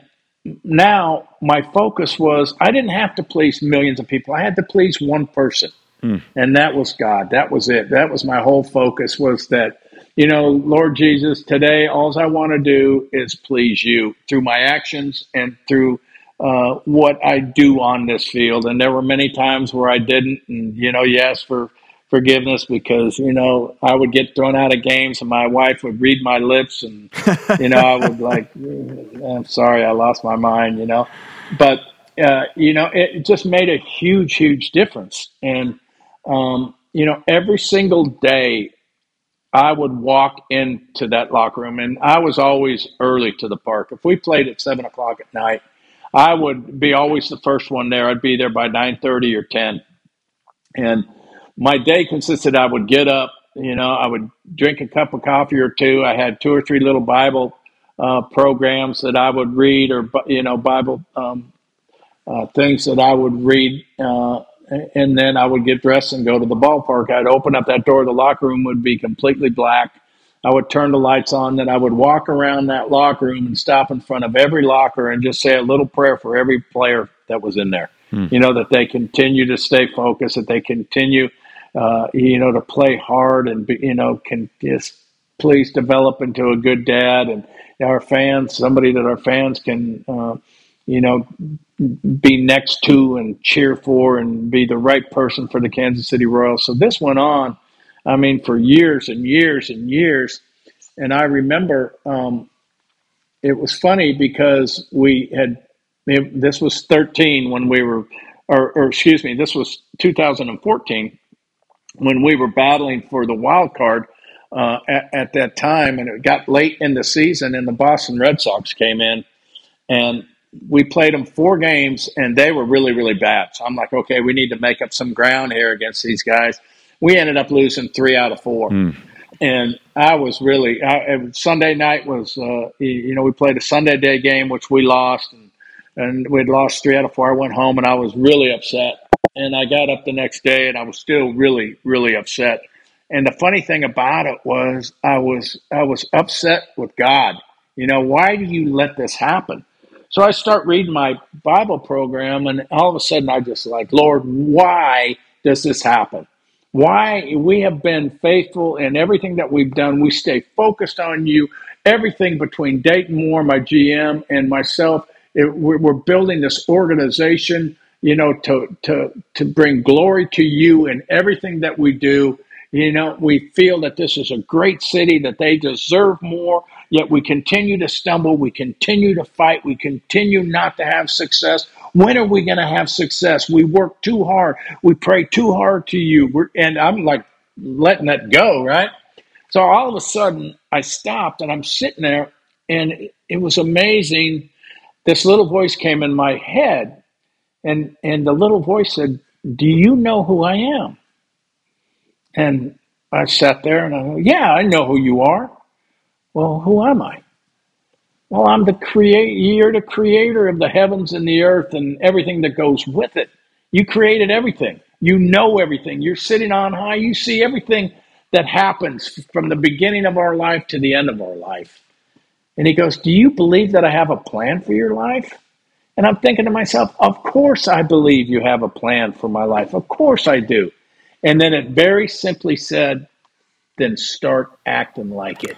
now my focus was I didn't have to please millions of people. I had to please one person. Mm. And that was God. That was it. That was my whole focus was that you know, Lord Jesus, today all I want to do is please you through my actions and through uh, what I do on this field. And there were many times where I didn't, and you know, you ask for forgiveness because you know I would get thrown out of games, and my wife would read my lips, and you know I would like, I'm sorry, I lost my mind, you know, but uh, you know it just made a huge, huge difference, and um, you know every single day. I would walk into that locker room, and I was always early to the park. If we played at seven o'clock at night, I would be always the first one there. I'd be there by nine thirty or ten, and my day consisted. I would get up, you know, I would drink a cup of coffee or two. I had two or three little Bible uh, programs that I would read, or you know, Bible um, uh, things that I would read, uh, and then I would get dressed and go to the ballpark. I'd open up that door. The locker room would be completely black I would turn the lights on, then I would walk around that locker room and stop in front of every locker and just say a little prayer for every player that was in there. Hmm. You know, that they continue to stay focused, that they continue, uh, you know, to play hard and, be, you know, can just please develop into a good dad and our fans, somebody that our fans can, uh, you know, be next to and cheer for and be the right person for the Kansas City Royals. So this went on I mean, for years and years and years. And I remember um, it was funny because we had, this was 13 when we were, or, or excuse me, this was 2014 when we were battling for the wild card uh, at, at, that time. And it got late in the season, and the Boston Red Sox came in. And we played them four games, and they were really, really bad. So I'm like, okay, we need to make up some ground here against these guys. We ended up losing three out of four. Mm. And I was really I, Sunday night was uh, you know we played a Sunday day game which we lost and and we'd lost three out of four. I went home and I was really upset. And I got up the next day and I was still really really upset. And the funny thing about it was I was I was upset with God. You know, why do you let this happen? So I start reading my Bible program and all of a sudden I just like, Lord, why does this happen? Why we have been faithful in everything that we've done. We stay focused on you. Everything between Dayton Moore, my GM, and myself, it, we're, building this organization, you know, to to to bring glory to you in everything that we do you know, we feel that this is a great city, that they deserve more, yet we continue to stumble, we continue to fight, we continue not to have success. When are we going to have success? We work too hard, we pray too hard to you. We're, and I'm like letting that go, right? So all of a sudden, I stopped and I'm sitting there, and it was amazing. This little voice came in my head, and, and the little voice said, Do you know who I am? And I sat there and I go, Yeah, I know who you are. Well, who am I? Well, I'm the create you're the creator of the heavens and the earth and everything that goes with it. You created everything. You know everything. You're sitting on high. You see everything that happens from the beginning of our life to the end of our life. And he goes, Do you believe that I have a plan for your life? And I'm thinking to myself, Of course I believe you have a plan for my life. Of course I do. And then it very simply said, then start acting like it.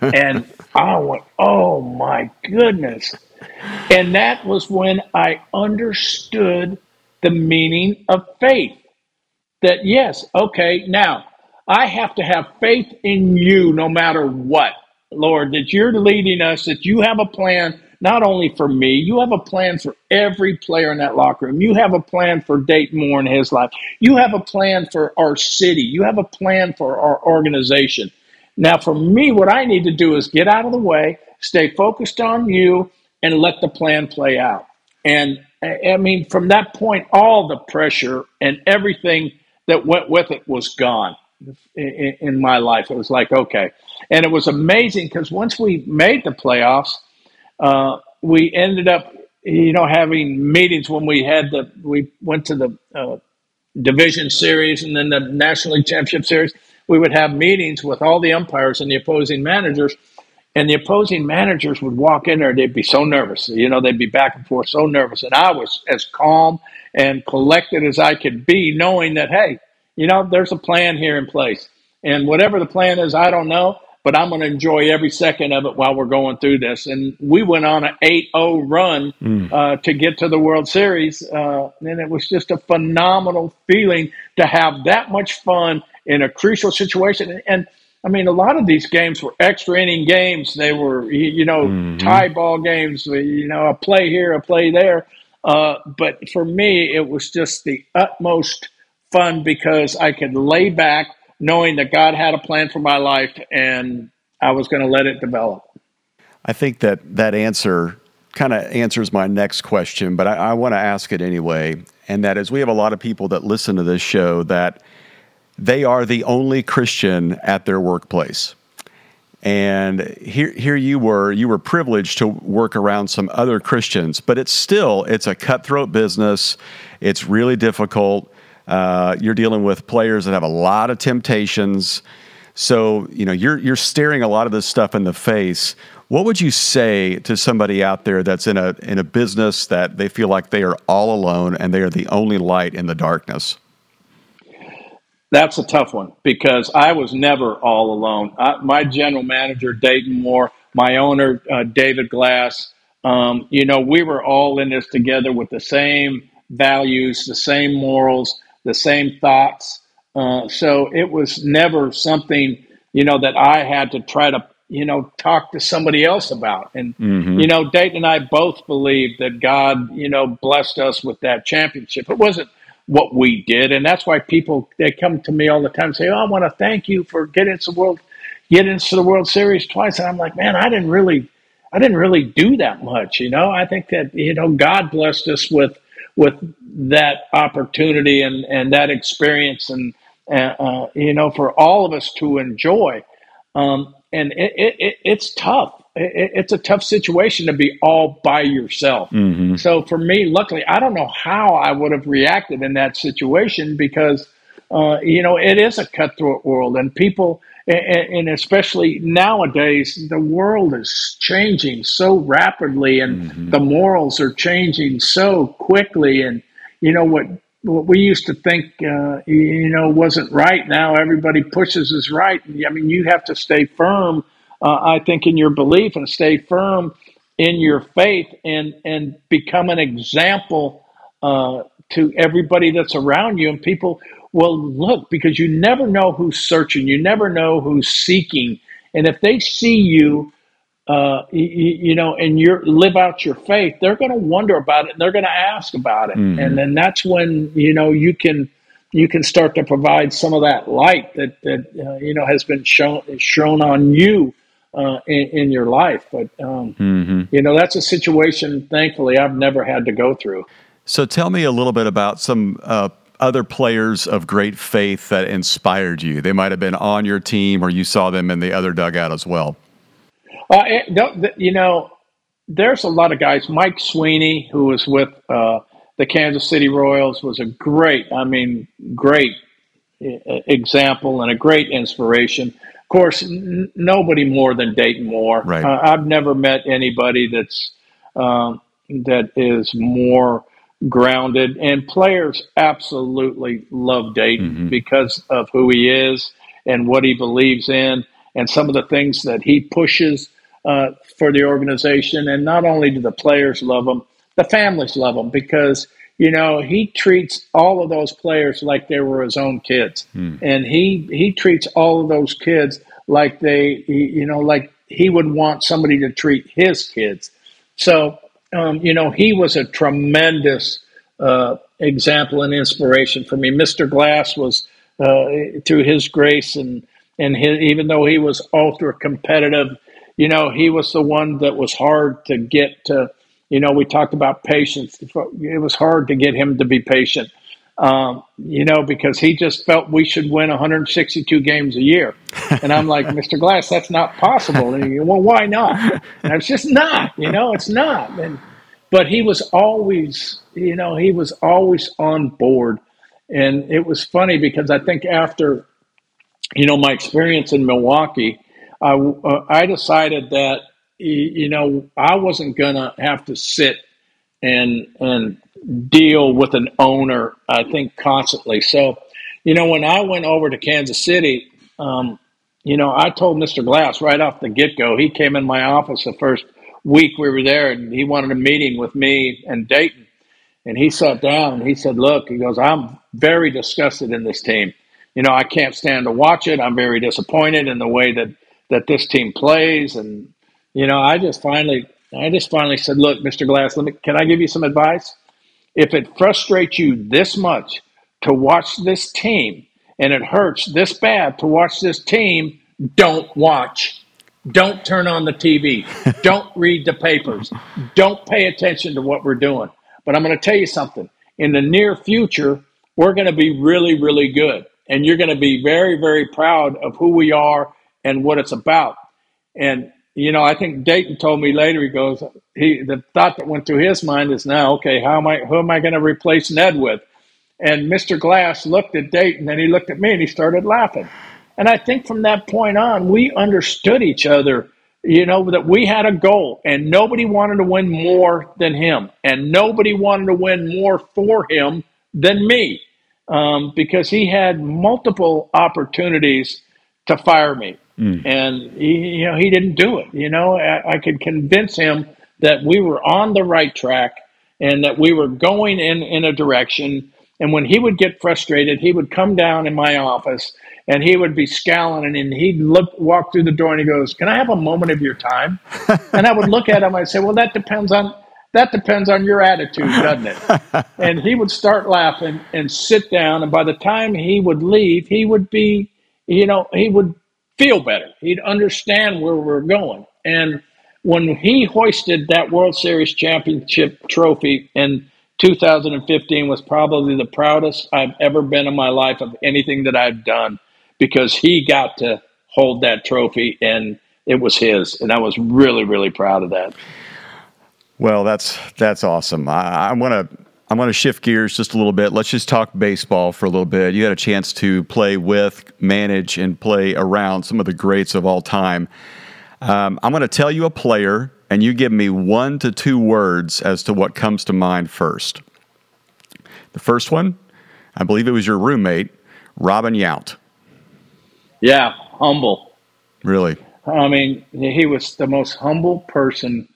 and I went, oh my goodness. And that was when I understood the meaning of faith. That, yes, okay, now I have to have faith in you no matter what, Lord, that you're leading us, that you have a plan not only for me, you have a plan for every player in that locker room. You have a plan for Dayton Moore in his life. You have a plan for our city. You have a plan for our organization. Now, for me, what I need to do is get out of the way, stay focused on you, and let the plan play out. And I mean, from that point, all the pressure and everything that went with it was gone in, my life. It was like, okay. And it was amazing because once we made the playoffs, uh, we ended up, you know, having meetings when we had the we went to the uh, division series and then the National League Championship series. We would have meetings with all the umpires and the opposing managers, and the opposing managers would walk in there. They'd be so nervous, you know, they'd be back and forth, so nervous, and I was as calm and collected as I could be, knowing that hey, you know, there's a plan here in place, and whatever the plan is, I don't know but I'm going to enjoy every second of it while we're going through this. And we went on an 8 0 run mm. uh, to get to the World Series. Uh, and it was just a phenomenal feeling to have that much fun in a crucial situation. And, and I mean, a lot of these games were extra inning games. They were, you know, mm-hmm. tie ball games, you know, a play here, a play there. Uh, but for me, it was just the utmost fun because I could lay back knowing that God had a plan for my life and I was going to let it develop. I think that that answer kind of answers my next question, but I, I want to ask it anyway. And that is, we have a lot of people that listen to this show that they are the only Christian at their workplace. And here, here you were, you were privileged to work around some other Christians, but it's still, it's a cutthroat business. It's really difficult. Uh, you're dealing with players that have a lot of temptations. So, you know, you're you're staring a lot of this stuff in the face. What would you say to somebody out there that's in a in a business that they feel like they are all alone and they are the only light in the darkness? That's a tough one because I was never all alone. I, my general manager, Dayton Moore, my owner, uh, David Glass, um, you know, we were all in this together with the same values, the same morals, the same thoughts. Uh, so it was never something, you know, that I had to try to, you know, talk to somebody else about. And, mm-hmm. you know, Dayton and I both believe that God, you know, blessed us with that championship. It wasn't what we did. And that's why people, they come to me all the time and say, oh, I want to thank you for getting to the world, getting into the World Series twice. And I'm like, man, I didn't really, I didn't really do that much. You know, I think that you know God blessed us with with that opportunity and and that experience and uh, uh, you know for all of us to enjoy. Um, and it, it, it's tough. It, it's a tough situation to be all by yourself. Mm-hmm. So for me, luckily, I don't know how I would have reacted in that situation because uh, you know it is a cutthroat world, and people and, especially nowadays, the world is changing so rapidly, and mm-hmm. the morals are changing so quickly. And you know what what we used to think, uh, you know, wasn't right. Now everybody pushes is right. I mean, you have to stay firm. Uh, I think in your belief and stay firm in your faith, and and become an example uh, to everybody that's around you and people will look, because you never know who's searching, you never know who's seeking, and if they see you, uh, you, you, know, and you live out your faith, they're going to wonder about it, and they're going to ask about it, mm-hmm. and then that's when you know you can you can start to provide some of that light that that uh, you know has been shown shown on you uh, in, in, your life. But um, mm-hmm. you know, that's a situation. Thankfully, I've never had to go through. So, tell me a little bit about some uh, other players of great faith that inspired you? They might have been on your team or you saw them in the other dugout as well. Uh, it, you know, there's a lot of guys. Mike Sweeney, who was with uh, the Kansas City Royals, was a great, I mean, great example and a great inspiration. Of course, n- nobody more than Dayton Moore. Right. Uh, I've never met anybody that's um, that is more grounded, and players absolutely love Dayton mm-hmm. because of who he is and what he believes in, and some of the things that he pushes uh, for the organization. And not only do the players love him, the families love him because you know he treats all of those players like they were his own kids, mm. and he he treats all of those kids like they you know like he would want somebody to treat his kids. So um, you know, he was a tremendous uh, example and inspiration for me. Mr. Glass was, uh, through his grace and and his, even though he was ultra competitive, you know, he was the one that was hard to get to. You know, we talked about patience. It was hard to get him to be patient. Um, you know, because he just felt we should win 162 games a year. And I'm like, Mr. Glass, that's not possible. And he, well, why not? And it's just not, you know, it's not. And, but he was always, you know, he was always on board. And it was funny because I think after, you know, my experience in Milwaukee, I, uh, I decided that, you know, I wasn't going to have to sit and, and deal with an owner, I think, constantly. So, you know, when I went over to Kansas City, um, you know, I told Mr. Glass right off the get go, he came in my office the first week we were there and he wanted a meeting with me and Dayton. And he sat down and he said, Look, he goes, I'm very disgusted in this team. You know, I can't stand to watch it. I'm very disappointed in the way that, that this team plays. And, you know, I just finally I just finally said, Look, Mr. Glass, let me can I give you some advice? If it frustrates you this much to watch this team and it hurts this bad to watch this team, don't watch. Don't turn on the TV. don't read the papers. Don't pay attention to what we're doing. But I'm going to tell you something. In the near future, we're going to be really, really good. And you're going to be very, very proud of who we are and what it's about. And you know, I think Dayton told me later. He goes, he the thought that went through his mind is now, okay, how am I? Who am I going to replace Ned with? And Mr. Glass looked at Dayton, and he looked at me, and he started laughing. And I think from that point on, we understood each other. You know that we had a goal, and nobody wanted to win more than him, and nobody wanted to win more for him than me, um, because he had multiple opportunities to fire me Mm. And he, you know, he didn't do it. You know, I, I could convince him that we were on the right track and that we were going in in a direction. And when he would get frustrated, he would come down in my office and he would be scowling and he'd look walk through the door and he goes, "Can I have a moment of your time?" and I would look at him. I'd say, "Well, that depends on." That depends on your attitude, doesn't it? and he would start laughing and sit down. And by the time he would leave, he would be, you know, he would feel better. He'd understand where we're going. And when he hoisted that World Series championship trophy in 2015 was probably the proudest I've ever been in my life of anything that I've done because he got to hold that trophy and it was his and I was really really proud of that. Well, that's that's awesome. I, I want to I'm going to shift gears just a little bit. Let's just talk baseball for a little bit. You had a chance to play with, manage, and play around some of the greats of all time. Um, I'm going to tell you a player, and you give me one to two words as to what comes to mind first. The first one, I believe it was your roommate, Robin Yount. Yeah, humble. Really? I mean, he was the most humble person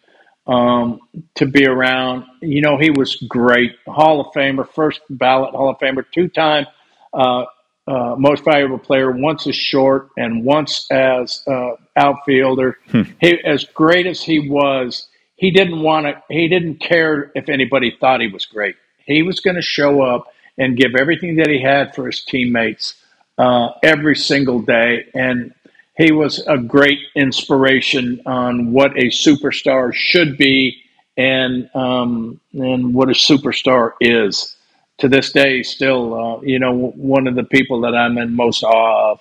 um, to be around. You know, he was great. Hall of Famer, first ballot Hall of Famer, two time uh, uh, most valuable player, once as short and once as uh, outfielder. Hmm. He, as great as he was, he didn't want to. He didn't care if anybody thought he was great. He was going to show up and give everything that he had for his teammates uh, every single day, and he was a great inspiration on what a superstar should be and um, and what a superstar is. To this day, still, uh, you know, one of the people that I'm in most awe of.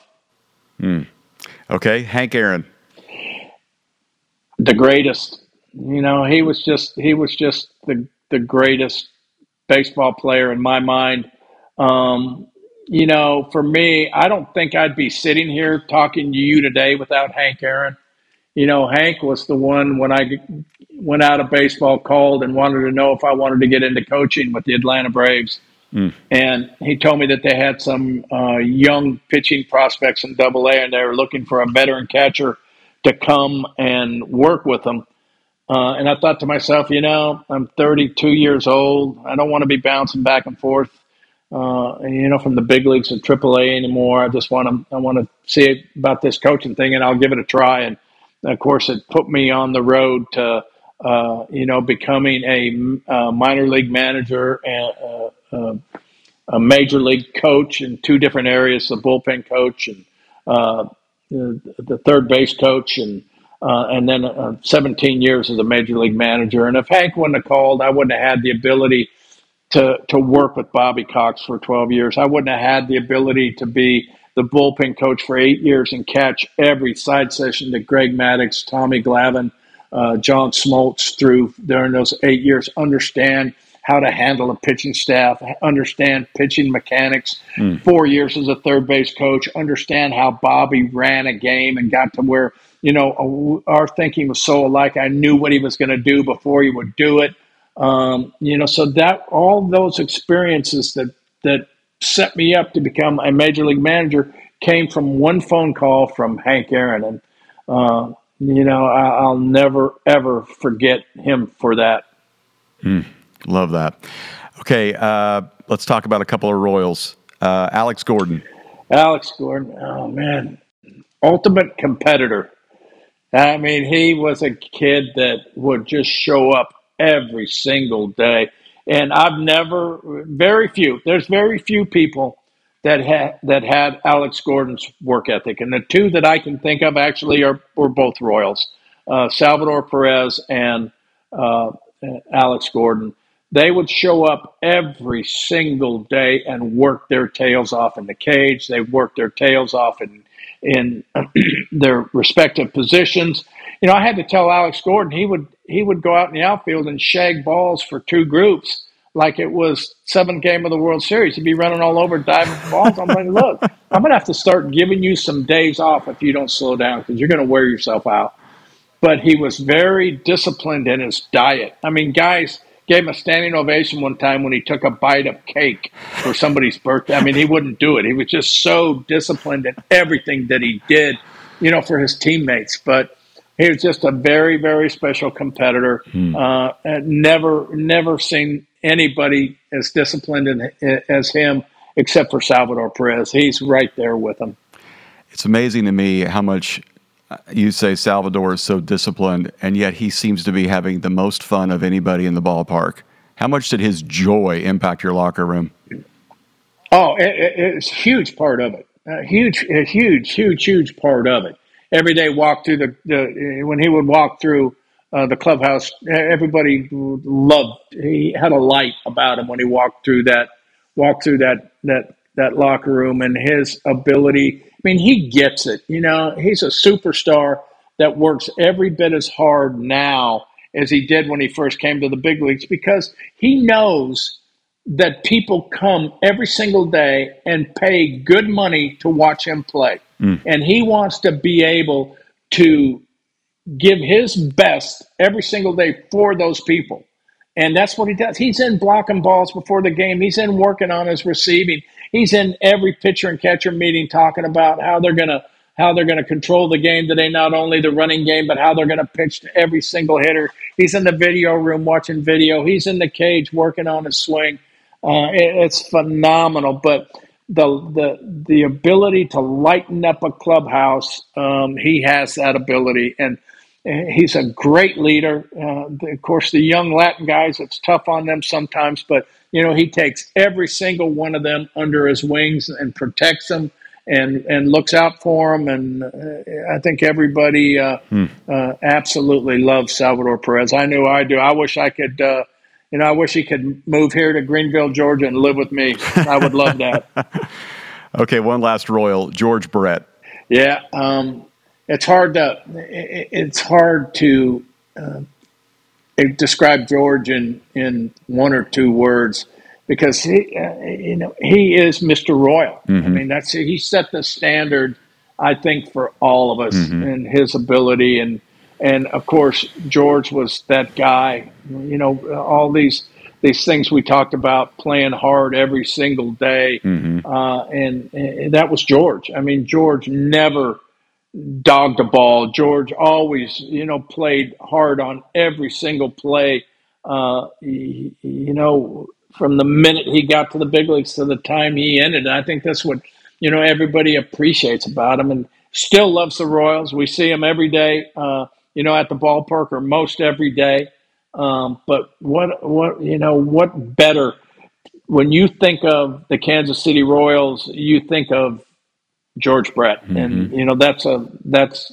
Hmm. Okay, Hank Aaron, the greatest. You know, he was just he was just the the greatest baseball player in my mind. Um, you know, for me, I don't think I'd be sitting here talking to you today without Hank Aaron. You know, Hank was the one when I went out of baseball called and wanted to know if I wanted to get into coaching with the Atlanta Braves. Mm. And he told me that they had some uh, young pitching prospects in Double A, and they were looking for a veteran catcher to come and work with them. Uh, and I thought to myself, you know, I'm 32 years old. I don't want to be bouncing back and forth uh, you know, from the big leagues to AAA anymore. I just want to I want to see about this coaching thing, and I'll give it a try. And of course, it put me on the road to uh, you know becoming a, a, minor league manager and uh, uh, a major league coach in two different areas: the bullpen coach and uh, the, third base coach, and uh, and then 17 years as a major league manager. And if Hank wouldn't have called, I wouldn't have had the ability to to work with Bobby Cox for 12 years. I wouldn't have had the ability to be the bullpen coach for eight years and catch every side session that Greg Maddux, Tommy Glavine, uh, John Smoltz through during those eight years. Understand how to handle a pitching staff, understand pitching mechanics. Mm. Four years as a third base coach, understand how Bobby ran a game and got to where you know our thinking was so alike. I knew what he was going to do before he would do it. Um, you know, so that all those experiences that that set me up to become a major league manager came from one phone call from Hank Aaron, and uh, you know, I, will never ever forget him for that. Mm, love that. Okay, uh, let's talk about a couple of Royals. Uh, Alex Gordon. Alex Gordon. Oh man, ultimate competitor. I mean, he was a kid that would just show up every single day. And I've never, very few, there's very few people that had that had Alex Gordon's work ethic, and the two that I can think of actually are were both Royals, uh, Salvador Perez and uh, Alex Gordon. They would show up every single day and work their tails off in the cage. They worked their tails off in in their respective positions. You know, I had to tell Alex Gordon he would he would go out in the outfield and shag balls for two groups like it was seventh game of the World Series. He'd be running all over diving for balls. I'm like, look, I'm gonna have to start giving you some days off if you don't slow down because you're gonna wear yourself out. But he was very disciplined in his diet. I mean, guys gave him a standing ovation one time when he took a bite of cake for somebody's birthday. I mean, he wouldn't do it. He was just so disciplined in everything that he did, you know, for his teammates. But he was just a very, very special competitor. Hmm. Uh, never, never seen anybody as disciplined in, as him, except for Salvador Perez. He's right there with him. It's amazing to me how much uh, you say Salvador is so disciplined, and yet he seems to be having the most fun of anybody in the ballpark. How much did his joy impact your locker room? Oh, it, it's a huge part of it. A huge, a huge, huge, huge part of it every day walk through the, the when he would walk through uh, the clubhouse. Everybody loved. He had a light about him when he walked through that walked through that that that locker room, and his ability. I mean, he gets it. You know, he's a superstar that works every bit as hard now as he did when he first came to the big leagues because he knows that people come every single day and pay good money to watch him play. Mm. And he wants to be able to give his best every single day for those people. And that's what he does. He's in blocking balls before the game. He's in working on his receiving. He's in every pitcher and catcher meeting talking about how they're going to how they're to control the game today, not only the running game, but how they're going to pitch to every single hitter. He's in the video room watching video. He's in the cage working on his swing. Uh, it, it's phenomenal. But the the the ability to lighten up a clubhouse, um, he has that ability, and he's a great leader. Uh, of course, the young Latin guys, it's tough on them sometimes, but you know he takes every single one of them under his wings and protects them and and looks out for them. And uh, I think everybody uh, hmm. uh, absolutely loves Salvador Perez. I knew I do. I wish I could. You know, I wish he could move here to Greenville, Georgia, and live with me. I would love that. okay, one last Royal, George Brett. Yeah, um, it's hard to it's hard to uh, describe George in in one or two words because he, uh, you know, he is Mr. Royal. Mm-hmm. I mean, that's he set the standard, I think, for all of us mm-hmm. and his ability and and of course George was that guy. You know, all these these things we talked about, playing hard every single day, mm-hmm. uh, and, and that was George. I mean, George never dogged a ball. George always, you know, played hard on every single play. Uh, you know, from the minute he got to the big leagues to the time he ended. And I think that's what you know everybody appreciates about him, and still loves the Royals. We see him every day, uh, you know, at the ballpark or most every day. Um, but what what you know what better when you think of the Kansas City Royals, you think of George Brett, mm-hmm. and you know that's a that's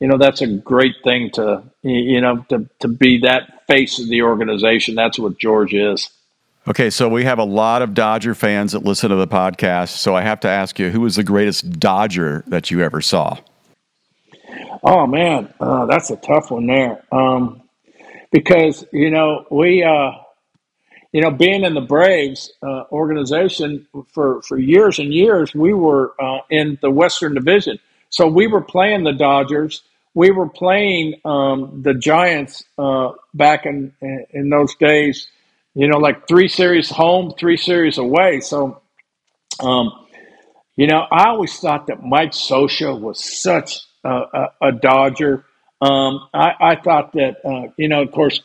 you know that's a great thing to you know to to be that face of the organization. That's what George is. Okay, so we have a lot of Dodger fans that listen to the podcast. So I have to ask you, who was the greatest Dodger that you ever saw? Oh man, uh, that's a tough one there. Um, because you know we, uh, you know, being in the Braves uh, organization for for years and years, we were uh, in the Western Division. So we were playing the Dodgers. We were playing um, the Giants uh, back in in those days you know, like three series home, three series away. So, um, you know, I always thought that Mike Scioscia was such a, a, Dodger. Um, I, I, thought that, uh, you know, of course,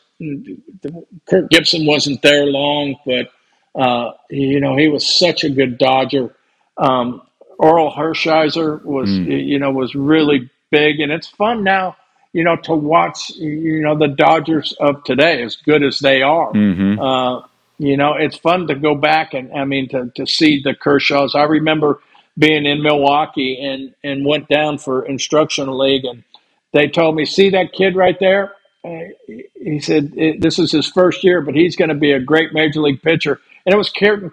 Kirk Gibson wasn't there long, but, uh, you know, he was such a good Dodger. Um, Orel Hershiser was, mm. you know, was really big. And it's fun now you know, to watch, you know, the Dodgers of today, as good as they are. Mm-hmm. Uh, you know, it's fun to go back and, I mean, to, to see the Kershaws. I remember being in Milwaukee and, and went down for instructional league, and they told me, see that kid right there? He said, this is his first year, but he's going to be a great major league pitcher. And it was Clayton,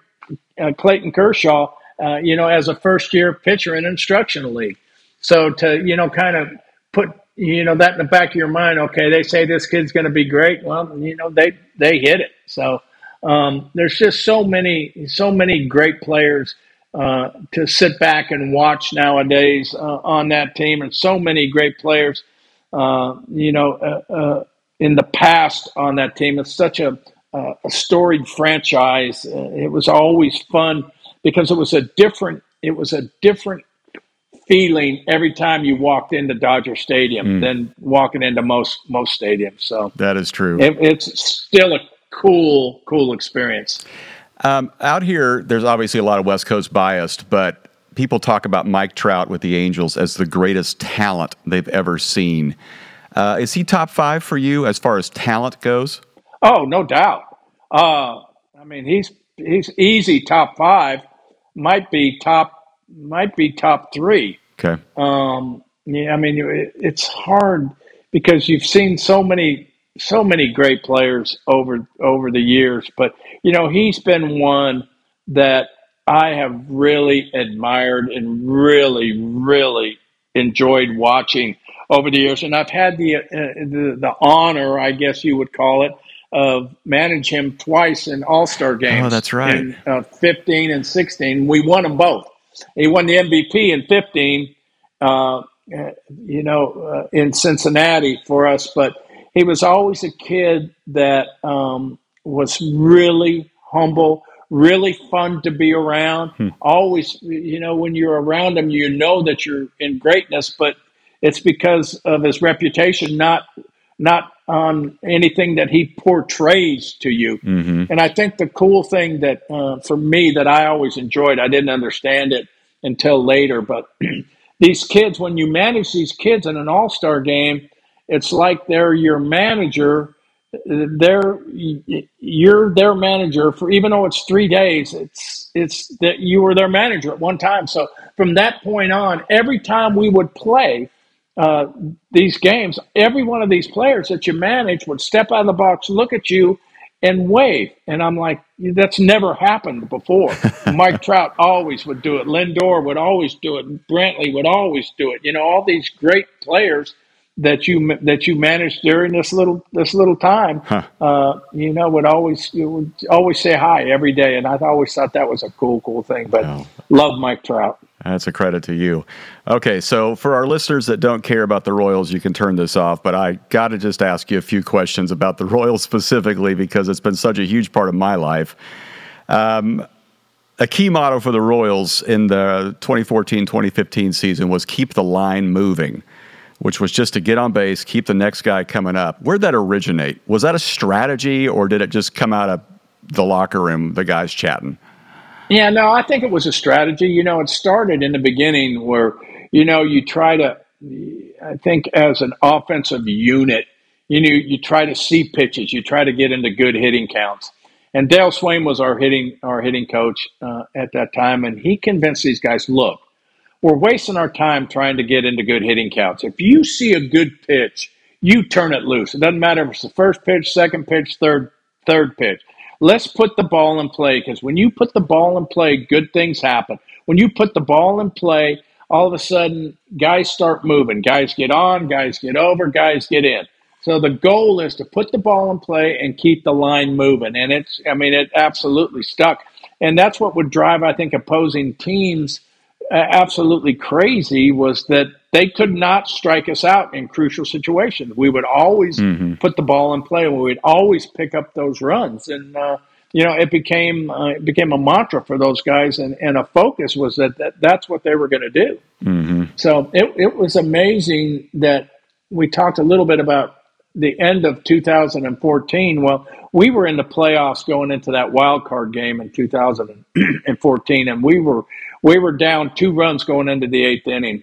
uh, Clayton Kershaw, uh, you know, as a first year pitcher in instructional league. So to, you know, kind of put you know that in the back of your mind. Okay, they say this kid's going to be great. Well, you know they they hit it. So um, there's just so many so many great players uh, to sit back and watch nowadays uh, on that team, and so many great players. Uh, you know, uh, uh, in the past on that team, it's such a a storied franchise. It was always fun because it was a different it was a different feeling every time you walked into Dodger Stadium mm. than walking into most most stadiums. So that is true. It, it's still a cool cool experience. Um, out here, there's obviously a lot of West Coast biased, but people talk about Mike Trout with the Angels as the greatest talent they've ever seen. Uh, is he top five for you as far as talent goes? Oh, no doubt. Uh, I mean, he's he's easy top five. Might be top might be top three. Okay. Um, yeah, I mean, it, it's hard because you've seen so many so many great players over over the years, but you know he's been one that I have really admired and really really enjoyed watching over the years, and I've had the uh, the, the honor, I guess you would call it, of manage him twice in All Star games. Oh, that's right. In uh, 15 and 16, we won them both. He won the MVP in 15. Uh, you know, uh, in Cincinnati for us, but he was always a kid that um, was really humble, really fun to be around. Hmm. Always, you know, when you're around him, you know that you're in greatness, but it's because of his reputation, not not on anything that he portrays to you. Mm-hmm. And I think the cool thing that uh, for me that I always enjoyed, I didn't understand it until later, but these kids, when you manage these kids in an all star game, it's like they're your manager. They're you're their manager for even though it's three days. It's it's that you were their manager at one time. So from that point on, every time we would play uh, these games, every one of these players that you manage would step out of the box, look at you, and wave. And I'm like, that's never happened before. Mike Trout always would do it. Lindor would always do it. Brantley would always do it. You know, all these great players that you that you managed during this little this little time, huh. uh, you know, would always would always say hi every day, and I always thought that was a cool cool thing. But oh. love Mike Trout. That's a credit to you. Okay, so for our listeners that don't care about the Royals, you can turn this off. But I got to just ask you a few questions about the Royals specifically because it's been such a huge part of my life. Um, a key motto for the Royals in the 2014 2015 season was keep the line moving, which was just to get on base, keep the next guy coming up. Where'd that originate? Was that a strategy or did it just come out of the locker room, the guys chatting? Yeah, no, I think it was a strategy. You know, it started in the beginning where, you know, you try to, I think as an offensive unit, you know, you try to see pitches, you try to get into good hitting counts. And Dale Sveum was our hitting our hitting coach uh, at that time, and he convinced these guys, look, we're wasting our time trying to get into good hitting counts. If you see a good pitch, you turn it loose. It doesn't matter if it's the first pitch, second pitch, third third pitch. Let's put the ball in play because when you put the ball in play, good things happen. When you put the ball in play, all of a sudden guys start moving. Guys get on, guys get over, guys get in. So the goal is to put the ball in play and keep the line moving. And it's, I mean, it absolutely stuck. And that's what would drive, I think, opposing teams absolutely crazy was that they could not strike us out in crucial situations. We would always mm-hmm. put the ball in play, and we would always pick up those runs. And uh, you know, it became uh, it became a mantra for those guys, and, and a focus was that, that that's what they were going to do. Mm-hmm. So it it was amazing that we talked a little bit about the end of 2014. Well, we were in the playoffs going into that wild card game in 2014, and we were we were down two runs going into the eighth inning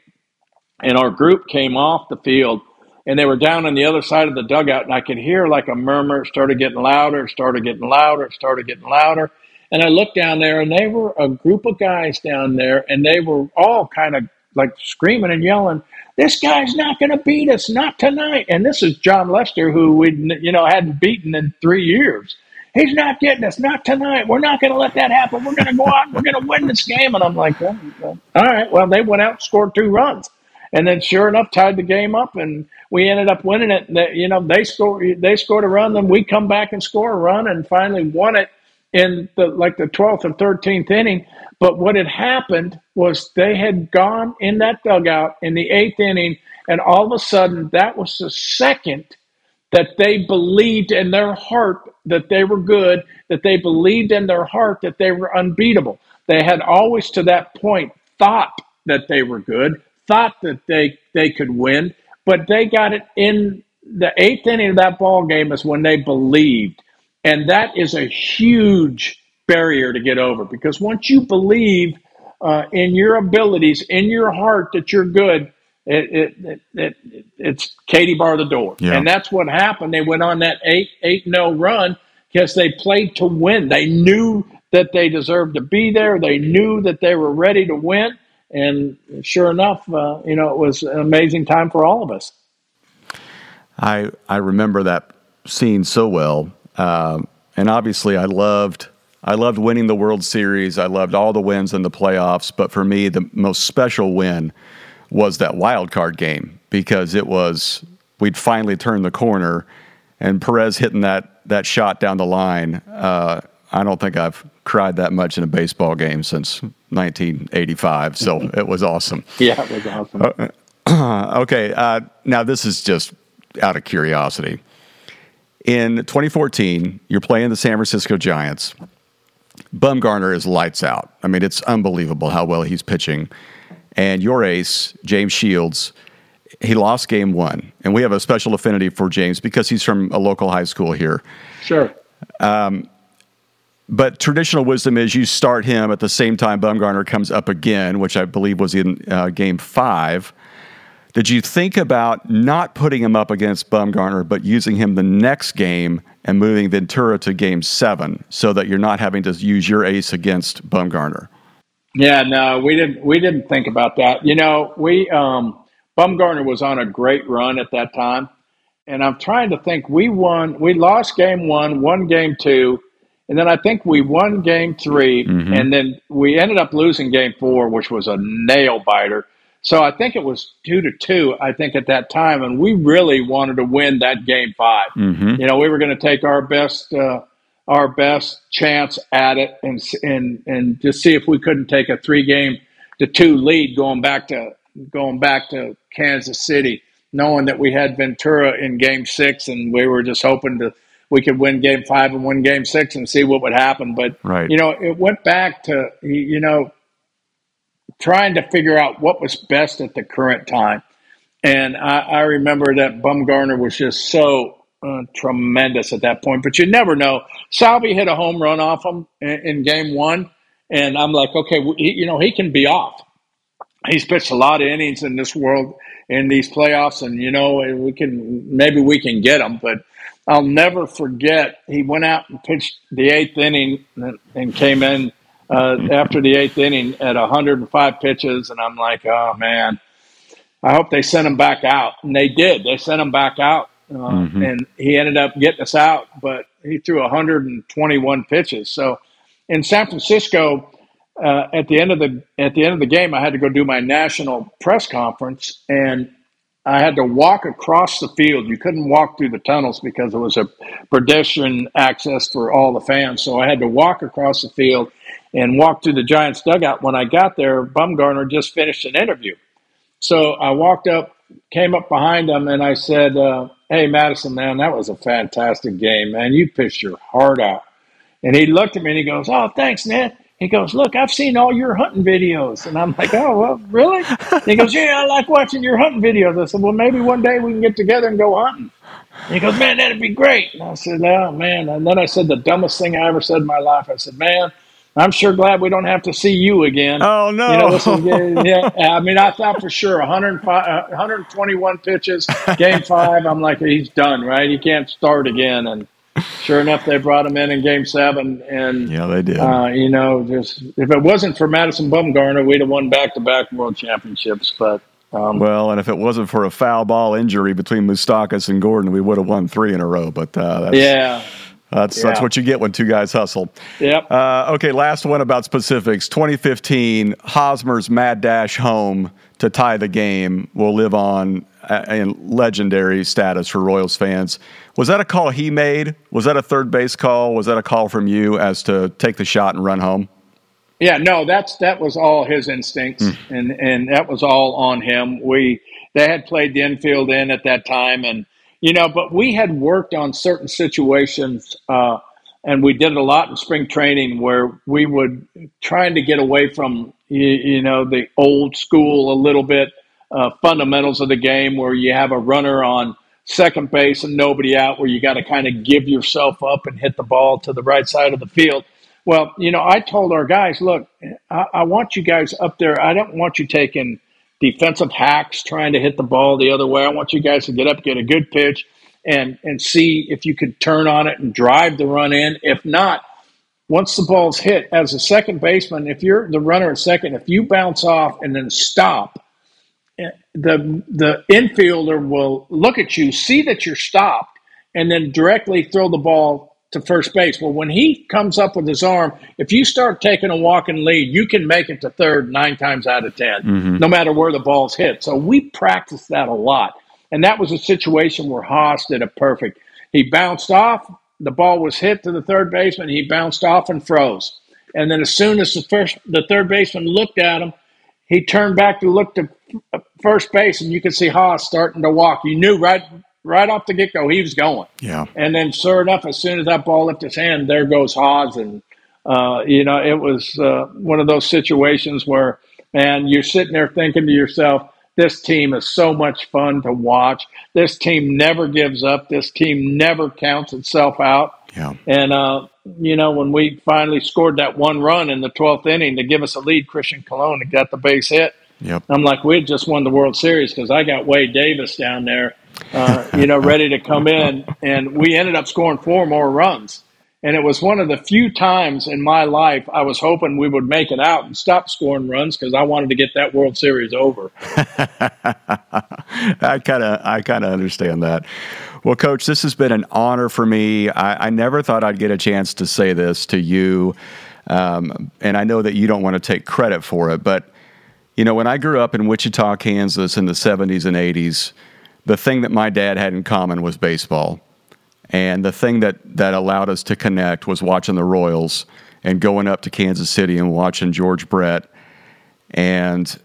and our group came off the field and they were down on the other side of the dugout and i could hear like a murmur. It started getting louder it started getting louder it started getting louder. And i looked down there and they were a group of guys down there and they were all kind of like screaming and yelling this guy's not going to beat us not tonight. And this is Jon Lester who we you know hadn't beaten in three years he's not getting us. Not tonight. We're not going to let that happen. We're going to go out we're going to win this game. And i'm like well, all right. Well they went out scored two runs. And then sure enough tied the game up and we ended up winning it. You know they scored they scored a run then we come back and score a run and finally won it in the like the 12th or 13th inning. But what had happened was they had gone in that dugout in the eighth inning and all of a sudden that was the second that they believed in their heart that they were good that they believed in their heart that they were unbeatable. They had always to that point thought that they were good thought that they they could win, but they got it in the eighth inning of that ball game is when they believed, and that is a huge barrier to get over because once you believe uh, in your abilities, in your heart that you're good, it, it, it, it it's Katie bar the door, yeah. and that's what happened. They went on that eight eight no run because they played to win. They knew that they deserved to be there. They knew that they were ready to win and sure enough, uh, you know, it was an amazing time for all of us. I I remember that scene so well. Um, and obviously, I loved I loved winning the World Series. I loved all the wins in the playoffs. But for me, the most special win was that wild card game because it was we'd finally turned the corner, and Perez hitting that that shot down the line. Uh, I don't think I've cried that much in a baseball game since 1985. So it was awesome. Yeah, it was awesome. Uh, okay, uh, now this is just out of curiosity. In 2014, you're playing the San Francisco Giants. Bumgarner is lights out. I mean, it's unbelievable how well he's pitching. And your ace, James Shields, he lost game one. And we have a special affinity for James because he's from a local high school here. Sure. Um, but traditional wisdom is you start him at the same time Bumgarner comes up again, which I believe was in uh, game five. Did you think about not putting him up against Bumgarner, but using him the next game and moving Ventura to game seven so that you're not having to use your ace against Bumgarner? Yeah, no, we didn't. We didn't think about that. You know, we um, Bumgarner was on a great run at that time, and I'm trying to think. We won. We lost game one, won game two, and then I think we won game 3 mm-hmm. and then we ended up losing game four, which was a nail biter. So I think it was two to two. I think at that time, and we really wanted to win that game 5 mm-hmm. You know, we were going to take our best uh, our best chance at it, and and and just see if we couldn't take a three game to two lead going back to going back to Kansas City, knowing that we had Ventura in game six, and we were just hoping to we could win game five and win game six and see what would happen. But right. you know, it went back to you know trying to figure out what was best at the current time. And I, I remember that Bumgarner was just so uh, tremendous at that point. But you never know. Salvy hit a home run off him in, in game one, and I'm like, okay, he, you know, he can be off. He's pitched a lot of innings in this world in these playoffs, and you know, we can maybe we can get him, but I'll never forget. He went out and pitched the eighth inning and came in uh, after the eighth inning at 105 pitches, and I'm like, oh man, I hope they sent him back out, and they did. They sent him back out, uh, mm-hmm. and he ended up getting us out, but he threw 121 pitches. So in San Francisco. Uh, at the end of the at the end of the game, I had to go do my national press conference, and I had to walk across the field. You couldn't walk through the tunnels because it was a pedestrian access for all the fans. So I had to walk across the field and walk through the Giants dugout. When I got there, Bumgarner just finished an interview. So I walked up, came up behind him, and I said, uh, Hey, Madison, man, that was a fantastic game, man. You pitched your heart out. And he looked at me and he goes, Oh, thanks, Ned. He goes, Look, I've seen all your hunting videos. And I'm like, Oh, well, really? he goes, Yeah, I like watching your hunting videos. I said, Well, maybe one day we can get together and go hunting. And he goes, Man, that'd be great. And I said, Oh, man. And then I said the dumbest thing I ever said in my life. I said, Man, I'm sure glad we don't have to see you again. Oh no! You know, is, yeah, I mean, I thought for sure 105, 121 pitches, game five. I'm like, he's done, right? He can't start again, and sure enough, they brought him in in Game Seven, and yeah, they did. Uh, you know, just if it wasn't for Madison Bumgarner, we'd have won back-to-back World Championships. But um, well, and if it wasn't for a foul ball injury between Moustakas and Gordon, we would have won three in a row. But uh, yeah. That's, yeah. that's what you get when two guys hustle. Yep. Uh, okay, last one about specifics. 2015, Hosmer's mad dash home to tie the game will live on uh, in legendary status for Royals fans. Was that a call he made? Was that a third base call? Was that a call from you as to take the shot and run home? Yeah, no, that's that was all his instincts, mm. and and that was all on him. We they had played the infield in at that time, and you know, but we had worked on certain situations, uh, and we did a lot in spring training where we would trying to get away from you, you know the old school a little bit uh, fundamentals of the game where you have a runner on second base and nobody out where you got to kind of give yourself up and hit the ball to the right side of the field. Well, you know, I told our guys, look, I, I want you guys up there. I don't want you taking defensive hacks trying to hit the ball the other way. I want you guys to get up, get a good pitch, and and see if you could turn on it and drive the run in. If not, once the ball's hit, as a second baseman, if you're the runner at second, if you bounce off and then stop, eh, the the infielder will look at you, see that you're stopped, and then directly throw the ball to first base. Well, when he comes up with his arm, if you start taking a walking lead, you can make it to third nine times out of 10, mm-hmm. no matter where the ball's hit. So we practiced that a lot. And that was a situation where Hos did it perfect. He bounced off, the ball was hit to the third baseman, he bounced off and froze. And then as soon as the first the third baseman looked at him, he turned back to look to first base, and you could see Hos starting to walk. You knew right right off the get go he was going. Yeah. And then, sure enough, as soon as that ball left his hand, there goes Hos, and uh, you know it was uh, one of those situations where, man, you're sitting there thinking to yourself, this team is so much fun to watch. This team never gives up. This team never counts itself out. Yeah. And uh, you know, when we finally scored that one run in the 12th inning to give us a lead, Christian Colon got the base hit. Yep. I'm like, we had just won the World Series because I got Wade Davis down there, uh, you know, ready to come in, and we ended up scoring four more runs. And it was one of the few times in my life I was hoping we would make it out and stop scoring runs because I wanted to get that World Series over. I kind of, I kind of understand that. Well, Coach, this has been an honor for me. I, I never thought I'd get a chance to say this to you, um, and I know that you don't want to take credit for it, but you know, when I grew up in Wichita, Kansas in the 70s and 80s, the thing that my dad had in common was baseball. And the thing that, that allowed us to connect was watching the Royals and going up to Kansas City and watching George Brett. And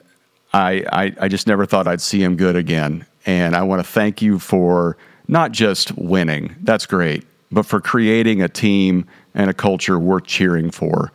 I, I, I just never thought I'd see him good again. And I want to thank you for not just winning, that's great, but for creating a team and a culture worth cheering for.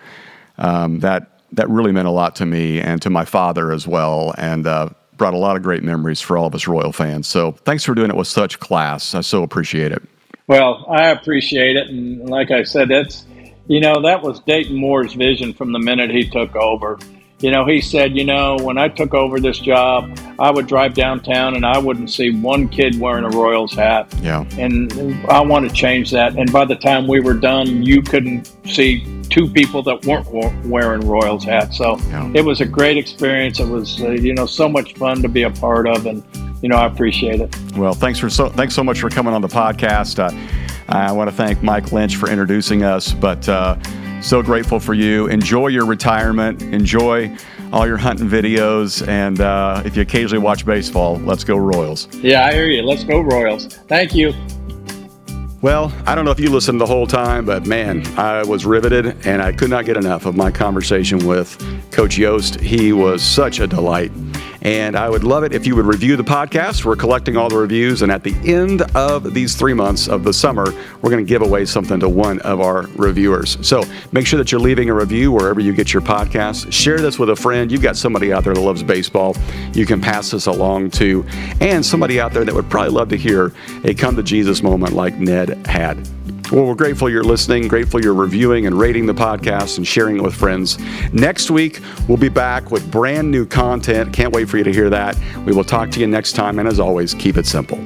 Um, that that really meant a lot to me and to my father as well, and uh, brought a lot of great memories for all of us Royal fans. So thanks for doing it with such class. I so appreciate it. Well, I appreciate it, and like I said, that's you know that was Dayton Moore's vision from the minute he took over. You know, he said, you know, when I took over this job, I would drive downtown and I wouldn't see one kid wearing a Royals hat. Yeah. And I want to change that. And by the time we were done, you couldn't see two people that weren't wearing Royals hats. So yeah. it was a great experience. It was, uh, you know, so much fun to be a part of. And, you know, I appreciate it. Well, thanks for so, thanks so much for coming on the podcast. Uh, I want to thank Mike Lynch for introducing us, but, uh, so grateful for you. Enjoy your retirement. Enjoy all your hunting videos. And uh, if you occasionally watch baseball, let's go Royals. Yeah, I hear you. Let's go Royals. Thank you. Well, I don't know if you listened the whole time, but man, I was riveted and I could not get enough of my conversation with Coach Yost. He was such a delight. And I would love it if you would review the podcast. We're collecting all the reviews, and at the end of these three months of the summer, we're going to give away something to one of our reviewers. So make sure that you're leaving a review wherever you get your podcast. Share this with a friend. You've got somebody out there that loves baseball. You can pass this along to, and somebody out there that would probably love to hear a come to Jesus moment like Ned had. Well, we're grateful you're listening, grateful you're reviewing and rating the podcast and sharing it with friends. Next week, we'll be back with brand new content. Can't wait for you to hear that. We will talk to you next time, and as always, keep it simple.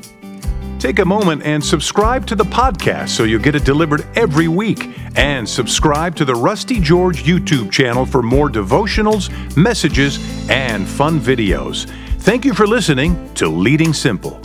Take a moment and subscribe to the podcast so you'll get it delivered every week. And subscribe to the Rusty George YouTube channel for more devotionals, messages, and fun videos. Thank you for listening to Leading Simple.